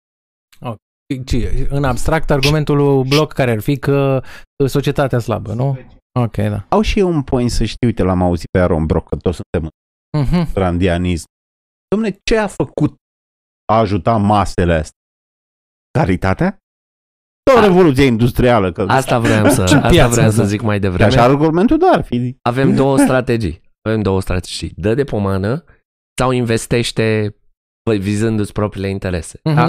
Ce, În abstract, argumentul lui Bloc care ar fi că uh, societatea slabă, nu? Ok, da. Au și eu un point să știu, uite, l-am auzit pe Aaron Brock, că toți suntem Mhm. în randianism. Dom'le, ce a făcut a ajuta masele astea? Caritatea? Sau A- revoluția industrială? Că Asta vreau să, asta Piața, vreau să da. zic mai Că devreme. așa argumentul doar fi. Avem două strategii. Avem două strategii. Dă de pomană sau investește băi, vizându-ți propriile interese. Mhm. Da?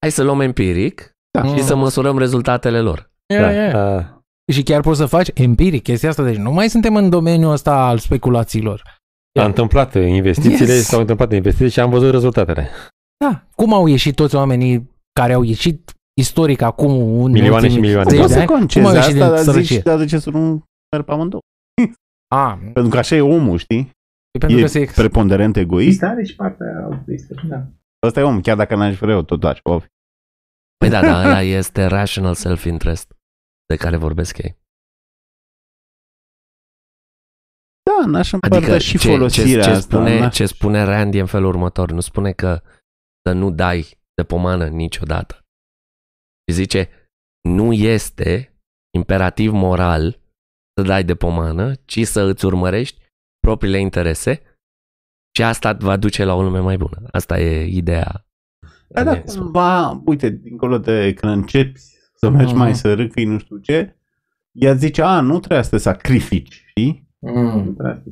Hai să luăm empiric Da. și să măsurăm rezultatele lor. Yeah, yeah. Da. Și chiar poți să faci empiric chestia asta, deci nu mai suntem în domeniul ăsta al speculațiilor. A întâmplat investițiile, Yes. s-au întâmplat investiții și am văzut rezultatele. Da. Cum au ieșit toți oamenii care au ieșit istoric acum în Milioane și ultimii milioane. zeci Poți de să ani? concezi Cum au ieșit asta, din dar sărăcie? zici, dar de ce să nu merg pe amândouă? A, Pentru că așa e omul, știi? pentru e că se... preponderent egoist. are și partea altruistă. Da. Ăsta e om, chiar dacă n-aș vrea eu, tot așa. o fi. Păi da, dar ăla este rational self-interest de care vorbesc ei. Da, n-aș împărtăși Adică și ce, folosirea ce, ce, asta. spune, n-aș- ce spune Randy în felul următor, nu spune că să nu dai de pomană niciodată. Și zice, nu este imperativ moral să dai de pomană, ci să îți urmărești propriile interese și asta te va duce la o lume mai bună. Asta e ideea. Da, da, cumva, uite, dincolo de când începi să mergi Mhm. mai să râcâi nu știu ce, ea zice, a, nu trebuie să te sacrifici, știi? Mm. Bine,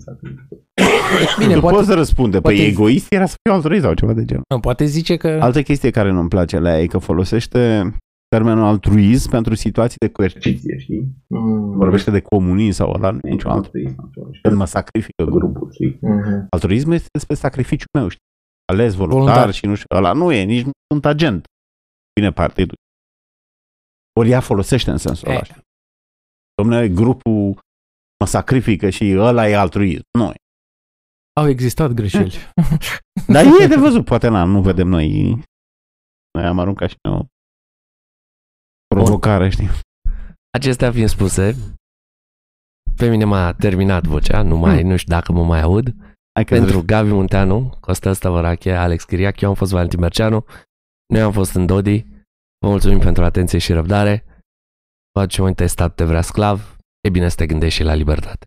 Bine, tu poate, poți să răspunde, păi poate- egoist era să fiu altruist sau ceva de genul. nu, poate zice că... Altă chestie care nu-mi place la ea e că folosește termenul altruism pentru situații de coerciție, știi? Mm. Vorbește de comunism sau ăla, nu e nicio altruism. Când mă sacrifică grupul, știi? Mhm. Altruism este despre sacrificiul meu, știi? Ales voluntar, Voluntar. și nu știu, ăla nu e, nici nu sunt agent. Bine partidul. Ori ea folosește în sensul ăla. E. știi? Domnule, grupul mă sacrifică și ăla e altruism. Nu e. Au existat greșeli. Dar e de văzut, poate na, nu vedem noi. Noi am aruncat și noi o provocare, știi? Acestea fiind spuse, pe mine m-a terminat vocea, nu mai, Hmm. nu știu dacă mă mai aud. Hai că Pentru Gabi Munteanu, Costel Stăvărache, Alex Chiriac, eu am fost Valentin Merceanu, noi am fost în Dodi. Vă mulțumim pentru atenție și răbdare. Facem un testat te vrea sclav, e bine să te gândești și la libertate.